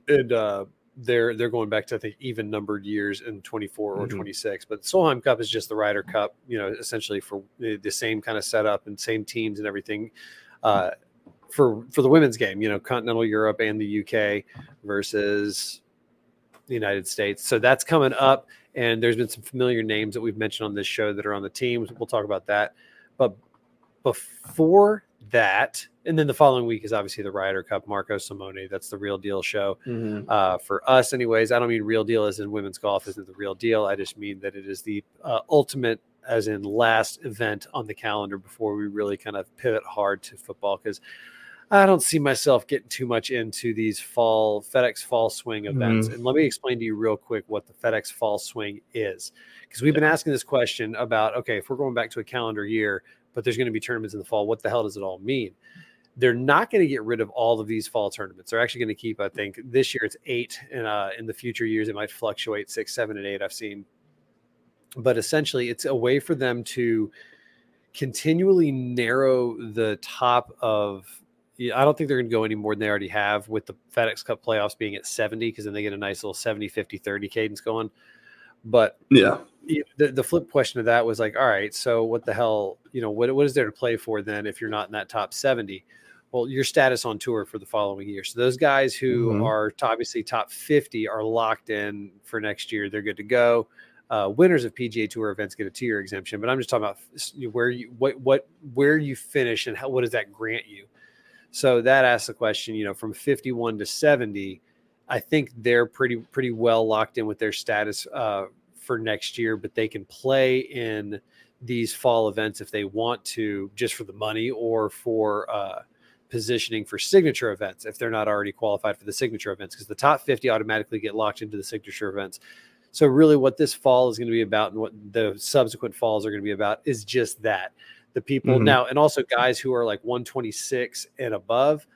and uh, they're they're going back to I think even numbered years in 24 or Mhm. 26. But Solheim Cup is just the Ryder Cup, you know, essentially for the, the same kind of setup and same teams and everything. Uh, for for the women's game, you know, continental Europe and the UK versus the United States. So that's coming up, and there's been some familiar names that we've mentioned on this show that are on the teams. We'll talk about that. But before that, and then the following week is obviously the Ryder Cup, Marco Simone. That's the real deal show uh, for us, anyways. I don't mean real deal as in women's golf isn't the real deal. I just mean that it is the uh, ultimate, as in last event on the calendar before we really kind of pivot hard to football because I don't see myself getting too much into these fall FedEx Fall Swing events. And let me explain to you real quick what the FedEx Fall Swing is because we've been asking this question about okay, if we're going back to a calendar year, but there's going to be tournaments in the fall, what the hell does it all mean? They're not going to get rid of all of these fall tournaments. They're actually going to keep, I think, this year it's eight, and uh, in the future years it might fluctuate six, seven, and eight. I've seen, but essentially, it's a way for them to continually narrow the top of I don't think they're going to go any more than they already have with the FedEx Cup playoffs being at 70 because then they get a nice little 70 50 30 cadence going. But yeah, the, the flip question of that was like, all right, so what the hell, you know, what, what is there to play for then if you're not in that top 70? Well, your status on tour for the following year. So those guys who mm-hmm. are obviously top 50 are locked in for next year. They're good to go. Uh, winners of PGA Tour events get a tier exemption, but I'm just talking about where you what what where you finish and how what does that grant you. So that asks the question, you know, from 51 to 70, I think they're pretty pretty well locked in with their status uh, for next year, but they can play in these fall events if they want to, just for the money or for uh, positioning for signature events if they're not already qualified for the signature events, because the top 50 automatically get locked into the signature events. So really, what this fall is going to be about, and what the subsequent falls are going to be about, is just that the people mm-hmm. now, and also guys who are like 126 and above,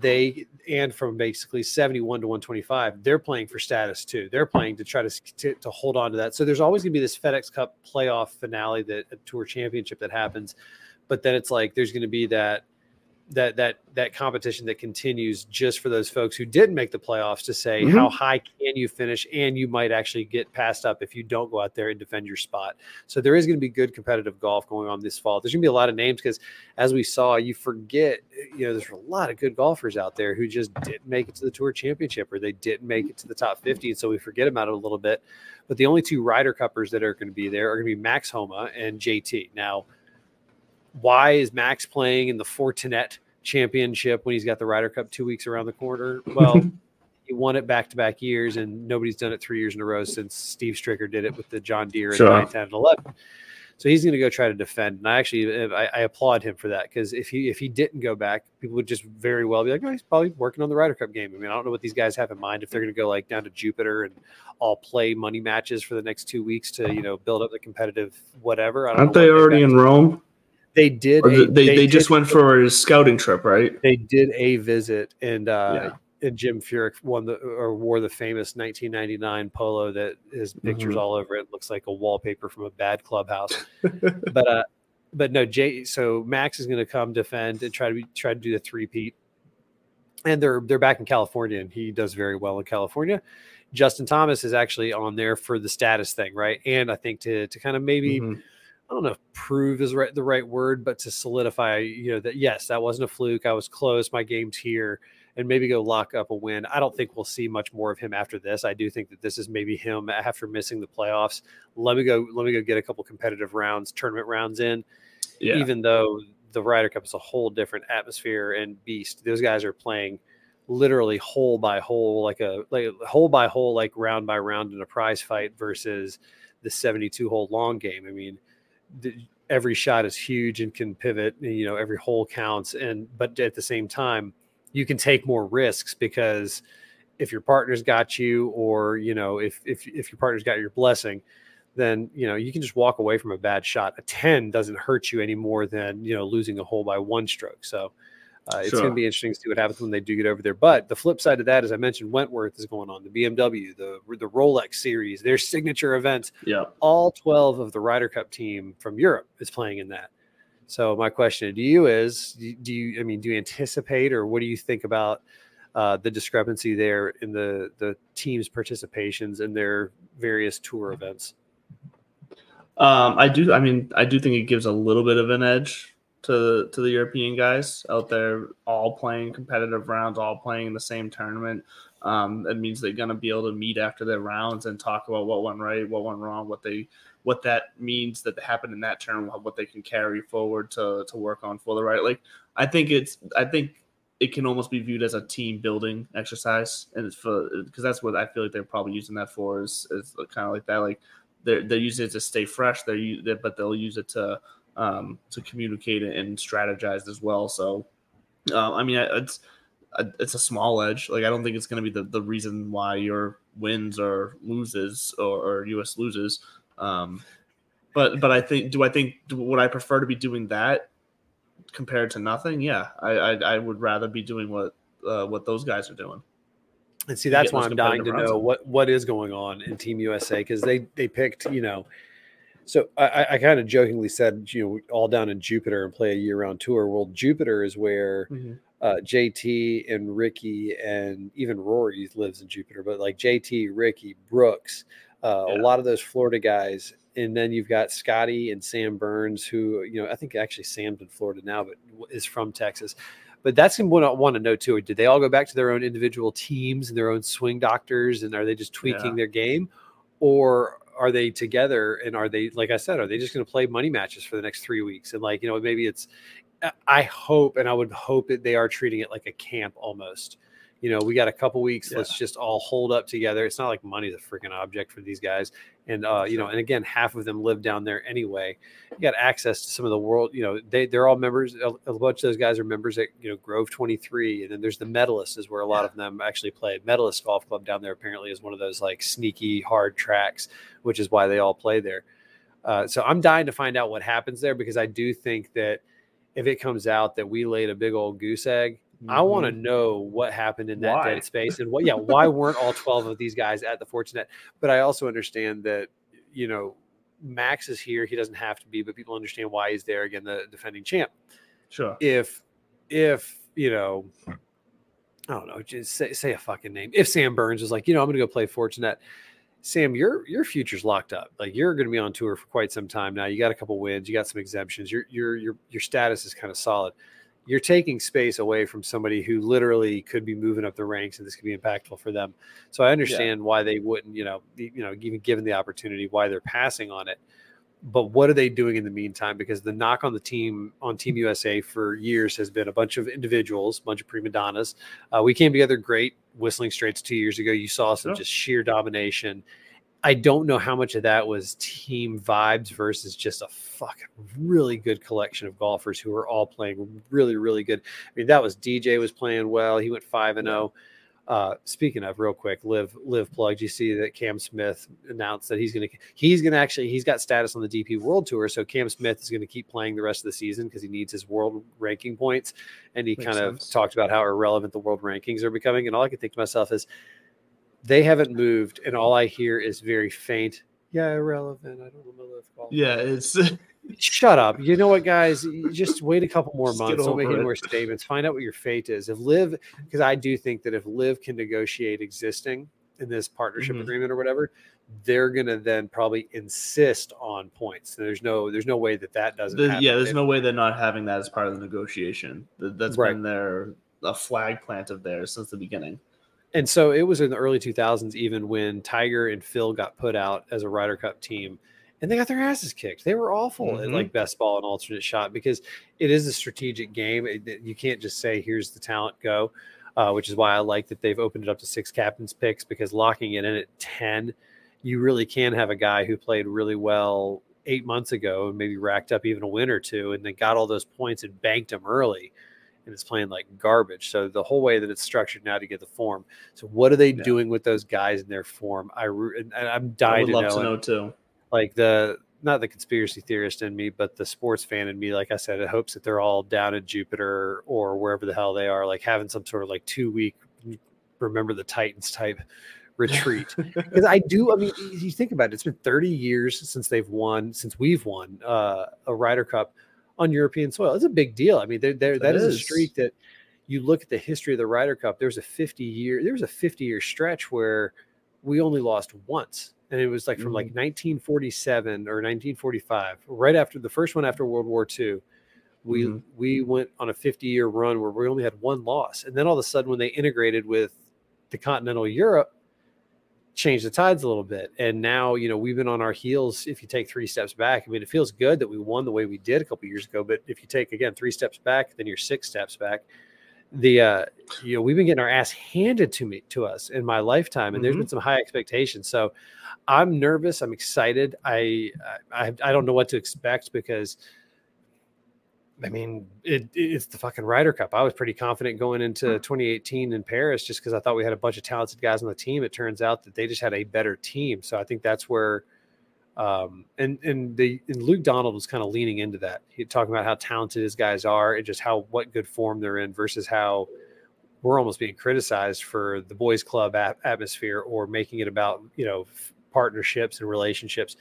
they and from basically 71 to 125, they're playing for status too. They're playing to try to to, to hold on to that. So there's always going to be this FedEx Cup playoff finale that a tour championship that happens, but then it's like there's going to be that that that that competition that continues just for those folks who didn't make the playoffs to say mm-hmm. how high can you finish? And you might actually get passed up if you don't go out there and defend your spot. So there is going to be good competitive golf going on this fall. There's going to be a lot of names because as we saw you forget you know there's a lot of good golfers out there who just didn't make it to the tour championship or they didn't make it to the top 50 and so we forget about it a little bit. But the only two Ryder Cuppers that are going to be there are going to be Max Homa and JT now why is Max playing in the Fortinet championship when he's got the Ryder Cup two weeks around the corner? Well, he won it back to back years, and nobody's done it three years in a row since Steve Stricker did it with the John Deere in sure. 9, 10, and 11. So he's going to go try to defend, and I actually uh, I, I applaud him for that because if he if he didn't go back, people would just very well be like, oh, he's probably working on the Ryder Cup game. I mean, I don't know what these guys have in mind if they're going to go like down to Jupiter and all play money matches for the next two weeks to you know build up the competitive whatever. Aren't they already in Rome? They did. A, they they, they just went for a scouting trip, right? They did a visit, and uh, yeah. and Jim Furyk won the or wore the famous 1999 polo that has pictures mm-hmm. all over it. Looks like a wallpaper from a bad clubhouse. but uh, but no, Jay. So Max is going to come defend and try to be, try to do the three peat. And they're they're back in California, and he does very well in California. Justin Thomas is actually on there for the status thing, right? And I think to to kind of maybe. Mm-hmm I don't know if prove is right the right word, but to solidify, you know, that yes, that wasn't a fluke. I was close. My game's here, and maybe go lock up a win. I don't think we'll see much more of him after this. I do think that this is maybe him after missing the playoffs. Let me go. Let me go get a couple competitive rounds, tournament rounds in. Yeah. Even though the Ryder Cup is a whole different atmosphere and beast, those guys are playing literally hole by hole, like a like hole by hole, like round by round in a prize fight versus the 72 hole long game. I mean every shot is huge and can pivot. And you know, every hole counts, and but at the same time, you can take more risks because if your partner's got you, or you know, if if if your partner's got your blessing, then you know you can just walk away from a bad shot. A ten doesn't hurt you any more than you know losing a hole by one stroke. So uh, it's sure. going to be interesting to see what happens when they do get over there. But the flip side of that, as I mentioned, Wentworth is going on. The BMW, the the Rolex series, their signature events. Yeah, all twelve of the Ryder Cup team from Europe is playing in that. So my question to you is: Do you, I mean, do you anticipate, or what do you think about uh, the discrepancy there in the the teams' participations in their various tour events? Um, I do. I mean, I do think it gives a little bit of an edge to to the European guys out there, all playing competitive rounds, all playing in the same tournament. Um, it means they're gonna be able to meet after their rounds and talk about what went right, what went wrong, what they what that means that happened in that tournament, what they can carry forward to to work on for the right. Like I think it's I think it can almost be viewed as a team building exercise, and it's for because that's what I feel like they're probably using that for is, is kind of like that. Like they're they're using it to stay fresh. They're but they'll use it to um, to communicate and strategize as well. So, uh, I mean, it's it's a small edge. Like I don't think it's going to be the, the reason why your wins or loses or, or US loses. Um, but but I think do I think would I prefer to be doing that compared to nothing? Yeah, I I, I would rather be doing what uh, what those guys are doing. And see, that's why I'm dying to know what what is going on in Team USA because they they picked, you know. So I, I- kind of jokingly said, you know, all down in Jupiter and play a year-round tour. Well, Jupiter is where uh, JT and Ricky and even Rory lives in Jupiter, but like JT, Ricky, Brooks, uh, a lot of those Florida guys. And then you've got Scotty and Sam Burns, who, you know, I think actually Sam's in Florida now, but is from Texas. But that's what I want to know too. Did they all go back to their own individual teams and their own swing doctors? And are they just tweaking Yeah. their game? Or are they together and are they, like I said, are they just going to play money matches for the next three weeks? And like, you know, maybe it's, I- I hope, and I would hope that they are treating it like a camp almost. You know, we got a couple weeks. Yeah. Let's just all hold up together. It's not like money's a freaking object for these guys. And uh, you know, and again, half of them live down there anyway. You got access to some of the world. You know, they they're all members. A, a bunch of those guys are members at you know Grove Twenty Three, and then there's the Medalists, is where a lot of them actually play. Medalist Golf Club down there apparently is one of those like sneaky hard tracks, which is why they all play there. Uh, so I'm dying to find out what happens there because I do think that if it comes out that we laid a big old goose egg, I want to know what happened in that Mm-hmm. Why? dead space and what, yeah, why weren't all 12 of these guys at the Fortinet? But I also understand that, you know, Max is here. He doesn't have to be, but people understand why he's there again, the defending champ. Sure. If, if, you know, I don't know, just say, say a fucking name. If Sam Burns is like, you know, I'm going to go play Fortinet, Sam, your your future's locked up. Like you're going to be on tour for quite some time now. You got a couple wins, you got some exemptions. Your your your your status is kind of solid. You're taking space away from somebody who literally could be moving up the ranks, and this could be impactful for them. So I understand why they wouldn't, you know, be- you know, even given the opportunity, why they're passing on it. But what are they doing in the meantime? Because the knock on the team on Team USA for years has been a bunch of individuals, a bunch of prima donnas. Uh, we came together great. Whistling Straits two years ago, you saw some Sure. just sheer domination. I don't know how much of that was team vibes versus just a fucking really good collection of golfers who were all playing really, really good. I mean, that was DJ was playing well. He went five and zero. Uh, speaking of, real quick, live live plug. You see that Cam Smith announced that he's going to he's going to actually he's got status on the DP World Tour, so Cam Smith is going to keep playing the rest of the season because he needs his world ranking points. And he Makes kind of talked about how irrelevant the world rankings are becoming. And all I can think to myself is, they haven't moved, and all I hear is very faint. Yeah, irrelevant. I don't to live golf. Yeah, it's Shut up. You know what, guys? Just wait a couple more months. Don't make any more statements. Find out what your fate is. If Live, because I do think that if Live can negotiate existing in this partnership Mhm. agreement or whatever, they're gonna then probably insist on points. There's no, there's no way that that doesn't. the- happen. yeah. There's no way they're not having that as part of the negotiation. That, that's Right. been their a flag plant of theirs since the beginning. And so it was in the early 2000s, even when Tiger and Phil got put out as a Ryder Cup team, and they got their asses kicked. They were awful at Mhm. like best ball and alternate shot because it is a strategic game. It- you can't just say, "Here's the talent, go," uh, which is why I like that they've opened it up to six captains picks because locking it in at ten, you really can have a guy who played really well eight months ago and maybe racked up even a win or two, and then got all those points and banked them early and it's playing like garbage. So the whole way that it's structured now to get the form. So what are they Yeah. doing with those guys in their form? I and and I'm I dying would to love know. to know too. Like the not the conspiracy theorist in me, but the sports fan in me. Like I said, it hopes that they're all down at Jupiter or wherever the hell they are, like having some sort of like two week remember the Titans type retreat. Because I do. I mean, you think about it. It's been 30 years since they've won, since we've won uh, a Ryder Cup on European soil. It's a big deal. I mean, there, that is a streak that you look at the history of the Ryder Cup. There was a 50 year, there was a 50 year stretch where we only lost once, and it was like from like 1947 or 1945, right after the first one after World War II. We Mhm. we went on a 50 year run where we only had one loss, and then all of a sudden, when they integrated with the continental Europe, changed the tides a little bit. And now, you know, we've been on our heels. If you take three steps back, I mean, it feels good that we won the way we did a couple years ago. But if you take again three steps back, then you're six steps back. The uh, you know, we've been getting our ass handed to me to us in my lifetime, and there's Mhm. been some high expectations. So I'm nervous. I'm excited. I I I don't know what to expect because. I mean, it, it's the fucking Ryder Cup. I was pretty confident going into 2018 in Paris just because I thought we had a bunch of talented guys on the team. It turns out that they just had a better team. So I think that's where Um, and and the and Luke Donald was kind of leaning into that. He talking about how talented his guys are and just how what good form they're in versus how we're almost being criticized for the boys club atmosphere or making it about you know partnerships and relationships.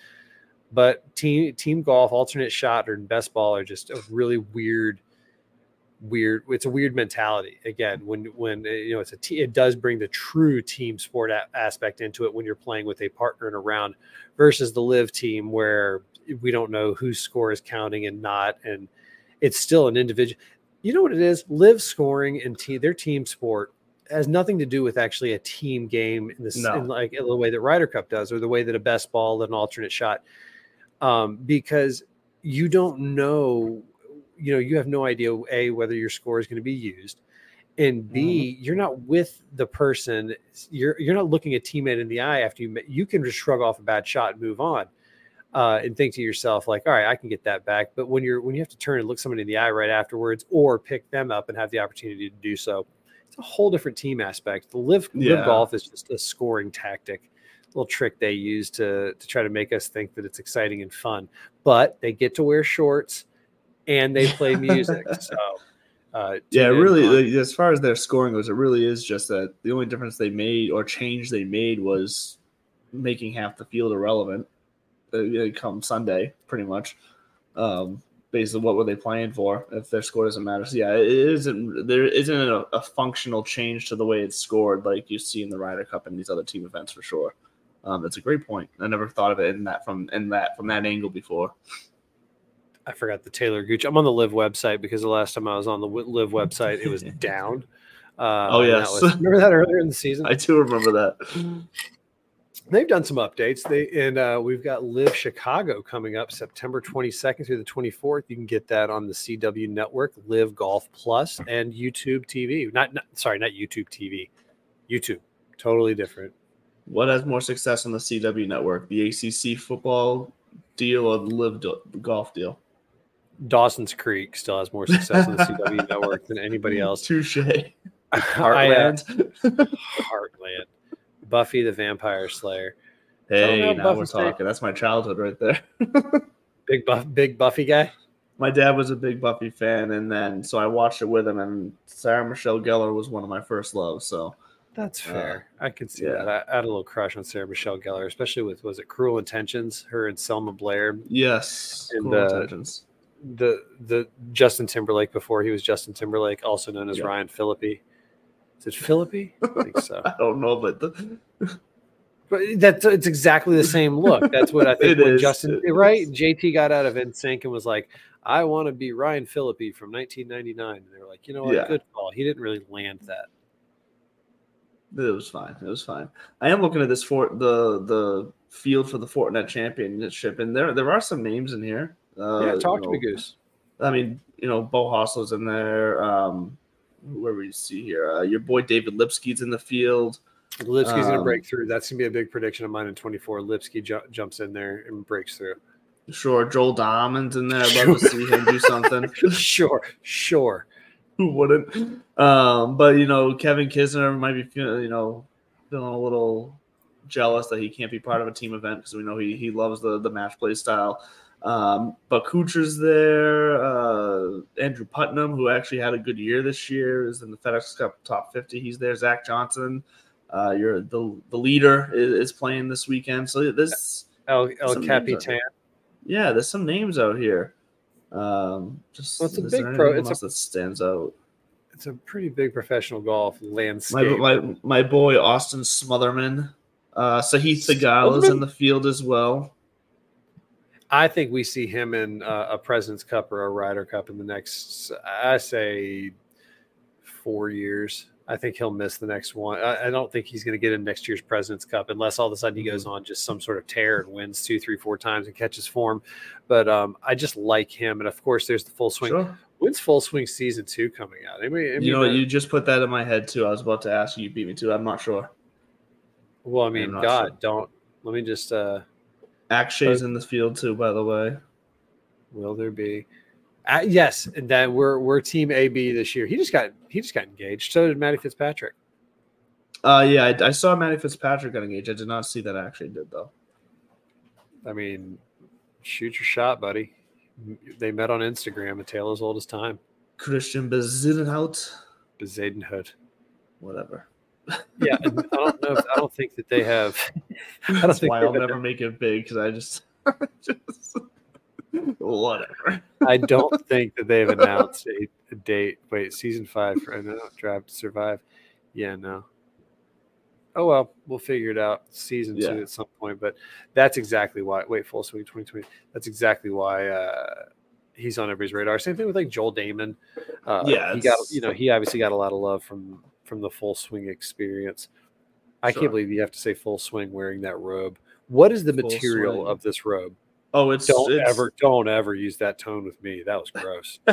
But team team golf, alternate shot, or best ball are just a really weird, weird. It's a weird mentality. Again, when when uh, you know it's a t- it does bring the true team sport a- aspect into it when you're playing with a partner in a round versus the live team where we don't know whose score is counting and not, and it's still an individual. You know what it is? Live scoring and team their team sport has nothing to do with actually a team game in this no. in like in the way that Ryder Cup does or the way that a best ball an alternate shot um, because you don't know, you know, you have no idea a whether your score is going to be used, and b mm-hmm. you're not with the person. You're you're not looking a teammate in the eye after you. You can just shrug off a bad shot and move on. Uh, and think to yourself like, all right, I can get that back. But when you're when you have to turn and look somebody in the eye right afterwards, or pick them up and have the opportunity to do so, it's a whole different team aspect. The live, yeah. live golf is just a scoring tactic little trick they use to to try to make us think that it's exciting and fun. But they get to wear shorts and they play music. so uh, yeah, really, as far as their scoring goes, it really is just that the only difference they made or change they made was making half the field irrelevant. Uh, come Sunday, pretty much. Um, basically, what were they playing for if their score doesn't matter? So yeah, it isn't there isn't a, a, functional change to the way it's scored like you see in the Ryder Cup and these other team events for sure. Um, that's a great point. I never thought of it in that from in that from that angle before. I forgot the Taylor Gooch. I'm on the Live website because the last time I was on the Live website, it was down. Uh, oh yes, that was, remember that earlier in the season? I do remember that. They've done some updates. They and uh, we've got Live Chicago coming up September 22nd through the 24th. You can get that on the CW network, Live Golf Plus, and YouTube TV. Not, not sorry, not YouTube TV. YouTube, totally different. What has more success on the CW network, the ACC football deal or the Live golf deal? Dawson's Creek still has more success on the CW network than anybody else. Touche. Uh, Heartland. Heartland. Buffy the Vampire Slayer. Hey, now Buffy we're talking. That's my childhood right there. big buff, big Buffy guy. My dad was a big Buffy fan, and then so I watched it with him. And Sarah Michelle Gellar was one of my first loves. So that's uh, fair. Uh, I could see yeah. that. I, had a little crush on Sarah Michelle Gellar, especially with was it Cruel Intentions? Her and Selma Blair. Yes, and, Cruel uh, Intentions. The the Justin Timberlake before he was Justin Timberlake, also known as Ryan Phillippe. Is it Phillippe? I think so. I don't know, but the... but that's it's exactly the same look. That's what I think. when is. Justin, right? JT got out of NSYNC and was like, "I want to be Ryan Phillippe from 1999," and they were like, "You know what? Yeah. Good call." He didn't really land that. It was fine. It was fine. I am looking at this for the the field for the Fortinet Championship, and there there are some names in here. Uh, yeah, talk to know, me, Goose. I mean, you know, Beau Hossler's in there. Um, where we see here, uh, your boy David Lipsky's in the field. Lipsky's um, gonna break through. That's gonna be a big prediction of mine in 24. Lipsky ju- jumps in there and breaks through. Sure, Joel Dahmen's in there. I'd love to see him do something. sure, sure. Who wouldn't? Um, but you know, Kevin Kisner might be feeling, you know, feeling a little jealous that he can't be part of a team event because we know he he loves the the match play style. Um, but Kuchar's there. Uh, Andrew Putnam, who actually had a good year this year, is in the FedEx Cup top 50. He's there. Zach Johnson, uh, you're the the leader is, is playing this weekend. So this El El Capitan. Yeah, there's some names out here. Um, just well, it's a big pro. It's a, that stands out. It's a pretty big professional golf landscape. My my, my boy Austin Smotherman, uh, Sahith is in the field as well. I think we see him in uh, a President's Cup or a Ryder Cup in the next, I say, four years. I think he'll miss the next one. I, I don't think he's going to get in next year's President's Cup unless all of a sudden he goes mm-hmm. on just some sort of tear and wins two, three, four times and catches form. But um, I just like him, and of course, there's the full swing. Sure. When's full swing season two coming out? Anybody, anybody you know, you just put that in my head too. I was about to ask you. You beat me too. I'm not sure. Well, I mean, God, sure. don't let me just. uh Akshay's in the field too, by the way. Will there be? Uh, yes, and then we're we're team AB this year. He just got he just got engaged. So did Matty Fitzpatrick. Uh, yeah, I, I saw Matty Fitzpatrick got engaged. I did not see that I actually did though. I mean, shoot your shot, buddy. They met on Instagram, a tale as old as time. Christian Bezuidenhout, Bezadenhood. whatever. Yeah, I don't know. If, I don't think that they have. I don't That's think why I'll never make it big because I just, just whatever. I don't think that they've announced a, a date. Wait, season five for no, Drive to Survive. Yeah, no. Oh well, we'll figure it out. Season Yeah. two at some point, but that's exactly why. Wait, full swing 2020. That's exactly why uh, he's on everybody's radar. Same thing with like Joel Dahmen. Uh, Yeah, he got you know he obviously got a lot of love from from the full swing experience. I Sure. can't believe you have to say full swing wearing that robe. What is the Full material swing. of this robe? Oh, it's Don't it's, ever, don't ever use that tone with me. That was gross.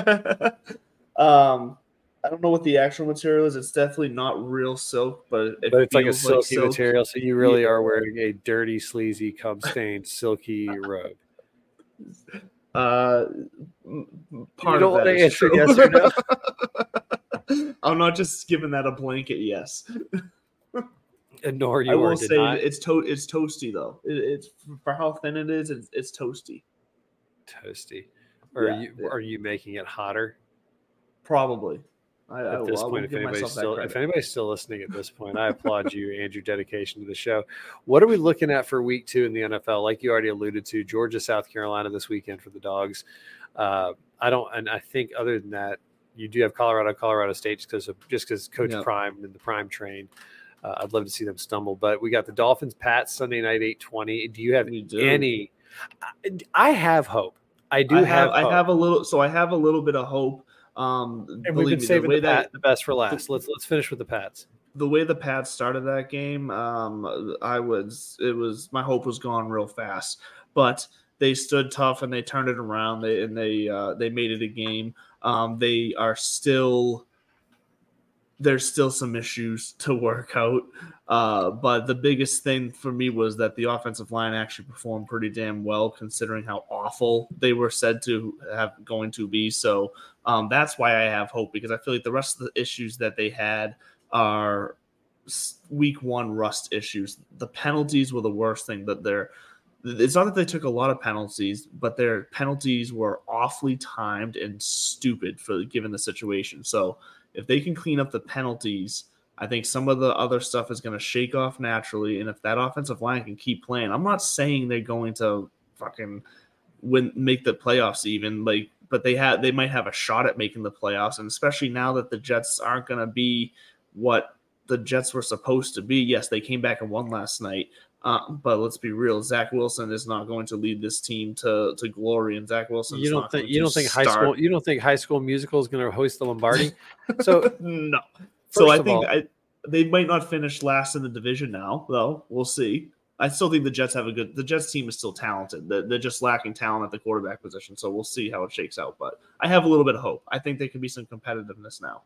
um, I don't know what the actual material is. It's definitely not real silk, but it but it's like a silky silk. material, so you really are wearing a dirty, sleazy, cum stained, silky robe. Uh, part don't of that wanna answer true. yes or no? I'm not just giving that a blanket yes. Nor you I will say denied. it's to- it's toasty though. It, it's for how thin it is. It's, it's toasty. toasty. Or Yeah, are you yeah. are you making it hotter Probably. I, at this I point? If anybody's still if anybody's still listening at this point, I applaud you and your dedication to the show. What are we looking at for week two in the NFL? Like you already alluded to, Georgia, South Carolina this weekend for the dogs. Uh, I don't, and I think other than that, you do have Colorado, Colorado State just because just because Coach Yeah. Prime and the Prime train. Uh, I'd love to see them stumble, but we got the Dolphins, Pats Sunday night eight twenty. Do you have do. any? I- I have hope. I do I have. have, I have a little so I have a little bit of hope. Um and we've believe been me, saving the way the, that the best for last. Let's let's finish with the Pats. the way the Pats started that game, um, I was it was my hope was gone real fast, but they stood tough and they turned it around. They and they uh, they made it a game. Um, they are still there's still some issues to work out, uh, but the biggest thing for me was that the offensive line actually performed pretty damn well considering how awful they were said to have going to be. So um, that's why I have hope because I feel like the rest of the issues that they had are week one rust issues. The penalties were the worst thing that they're. It's not that they took a lot of penalties, but their penalties were awfully timed and stupid for given the situation. So if they can clean up the penalties, I think some of the other stuff is going to shake off naturally. And if that offensive line can keep playing, I'm not saying they're going to fucking win, make the playoffs even like, but they had they might have a shot at making the playoffs, and especially now that the Jets aren't going to be what the Jets were supposed to be. Yes, they came back and won last night. Uh, but let's be real. Zach Wilson is not going to lead this team to, to glory, and Zach Wilson. You don't not think you don't think high school you don't think High School Musical is going to host the Lombardi? So no. So I think all- I, they might not finish last in the division now, though. We'll see. I still think the Jets have a good. The Jets team is still talented. They're, they're just lacking talent at the quarterback position. So we'll see how it shakes out. But I have a little bit of hope. I think there could be some competitiveness now.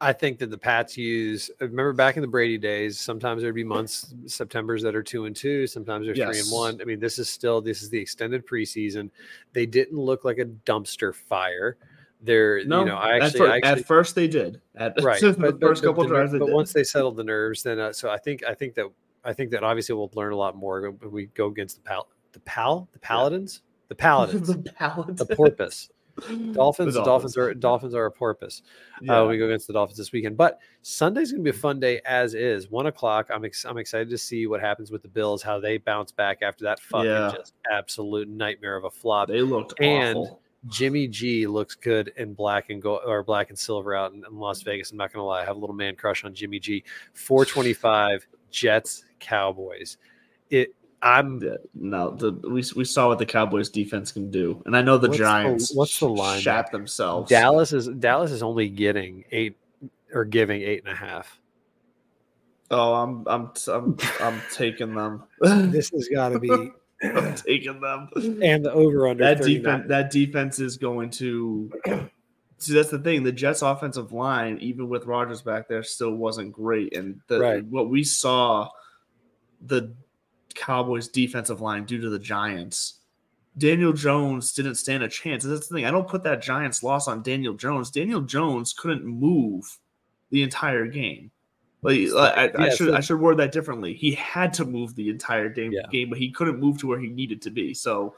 I think that the Pats use. Remember back in the Brady days, sometimes there'd be months, September's that are two and two. Sometimes they're three and one. I mean, this is still this is the extended preseason. They didn't look like a dumpster fire. They're No, you know I at, actually, I actually at first they did. At right the but, first but, couple drives, but once they settled the nerves then uh, so i think i think that i think that obviously we'll learn a lot more when we go against the pal the pal the paladins the paladins the Paladins. the porpoise dolphins The the dolphins are dolphins are a porpoise Yeah. uh, we go against the dolphins this weekend but sunday's gonna be a fun day as is one o'clock i'm ex- i'm excited to see what happens with the bills how they bounce back after that fucking Yeah. just absolute nightmare of a flop they looked and- awful. Jimmy G looks good in black and gold or black and silver out in, in Las Vegas. I'm not gonna lie, I have a little man crush on Jimmy G. 425 Jets Cowboys. It I'm Yeah, no, the, we, we saw what the Cowboys defense can do, and I know the What's the- Giants. what's the line Shat themselves. Dallas is Dallas is only getting eight or giving eight and a half. Oh, I'm I'm I'm I'm taking them. This has got to be I'm taking them. and the over under That defense that defense is going to See, that's the thing. The Jets' offensive line, even with Rodgers back there, still wasn't great. And the, Right. what we saw, the Cowboys' defensive line due to the Giants, Daniel Jones didn't stand a chance. And that's the thing. I don't put that Giants loss on Daniel Jones. Daniel Jones couldn't move the entire game. Like, I, I Yeah, should so- I should word that differently. He had to move the entire game, Yeah. game but he couldn't move to where he needed to be. So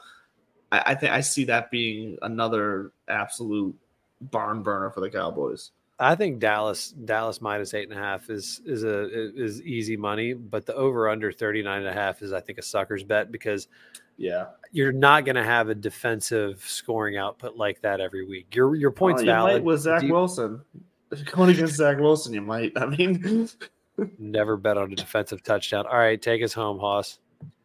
I, I think I see that being another absolute barn burner for the Cowboys. I think Dallas Dallas minus eight and a half is is a is easy money, but the over under 39 and a half is I think a sucker's bet because Yeah, you're not going to have a defensive scoring output like that every week. Your your point's Oh, you valid. might with Zach you- Wilson. Going against Zach Wilson, you might. I mean, Never bet on a defensive touchdown. All right, take us home, Hoss.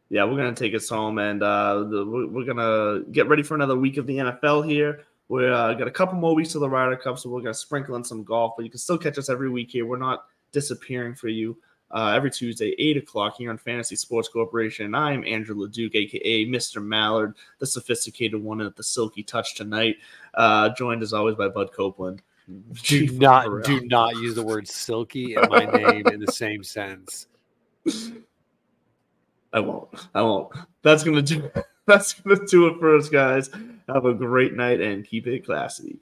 yeah, we're gonna take us home, and uh, the, we're, we're gonna get ready for another week of the NFL here. We're uh, got a couple more weeks of the Ryder Cup, so we're gonna sprinkle in some golf, but you can still catch us every week here. We're not disappearing for you. Uh, every Tuesday, 8 o'clock here on Fantasy Sports Corporation. And I'm Andrew LeDuc, aka Mr. Mallard, the sophisticated one at the silky touch tonight. Uh, joined as always by Bud Copeland. Do not do not use the word silky in my name in the same sense. I won't. I won't. That's gonna do. That's gonna do it for us, guys. Have a great night and keep it classy.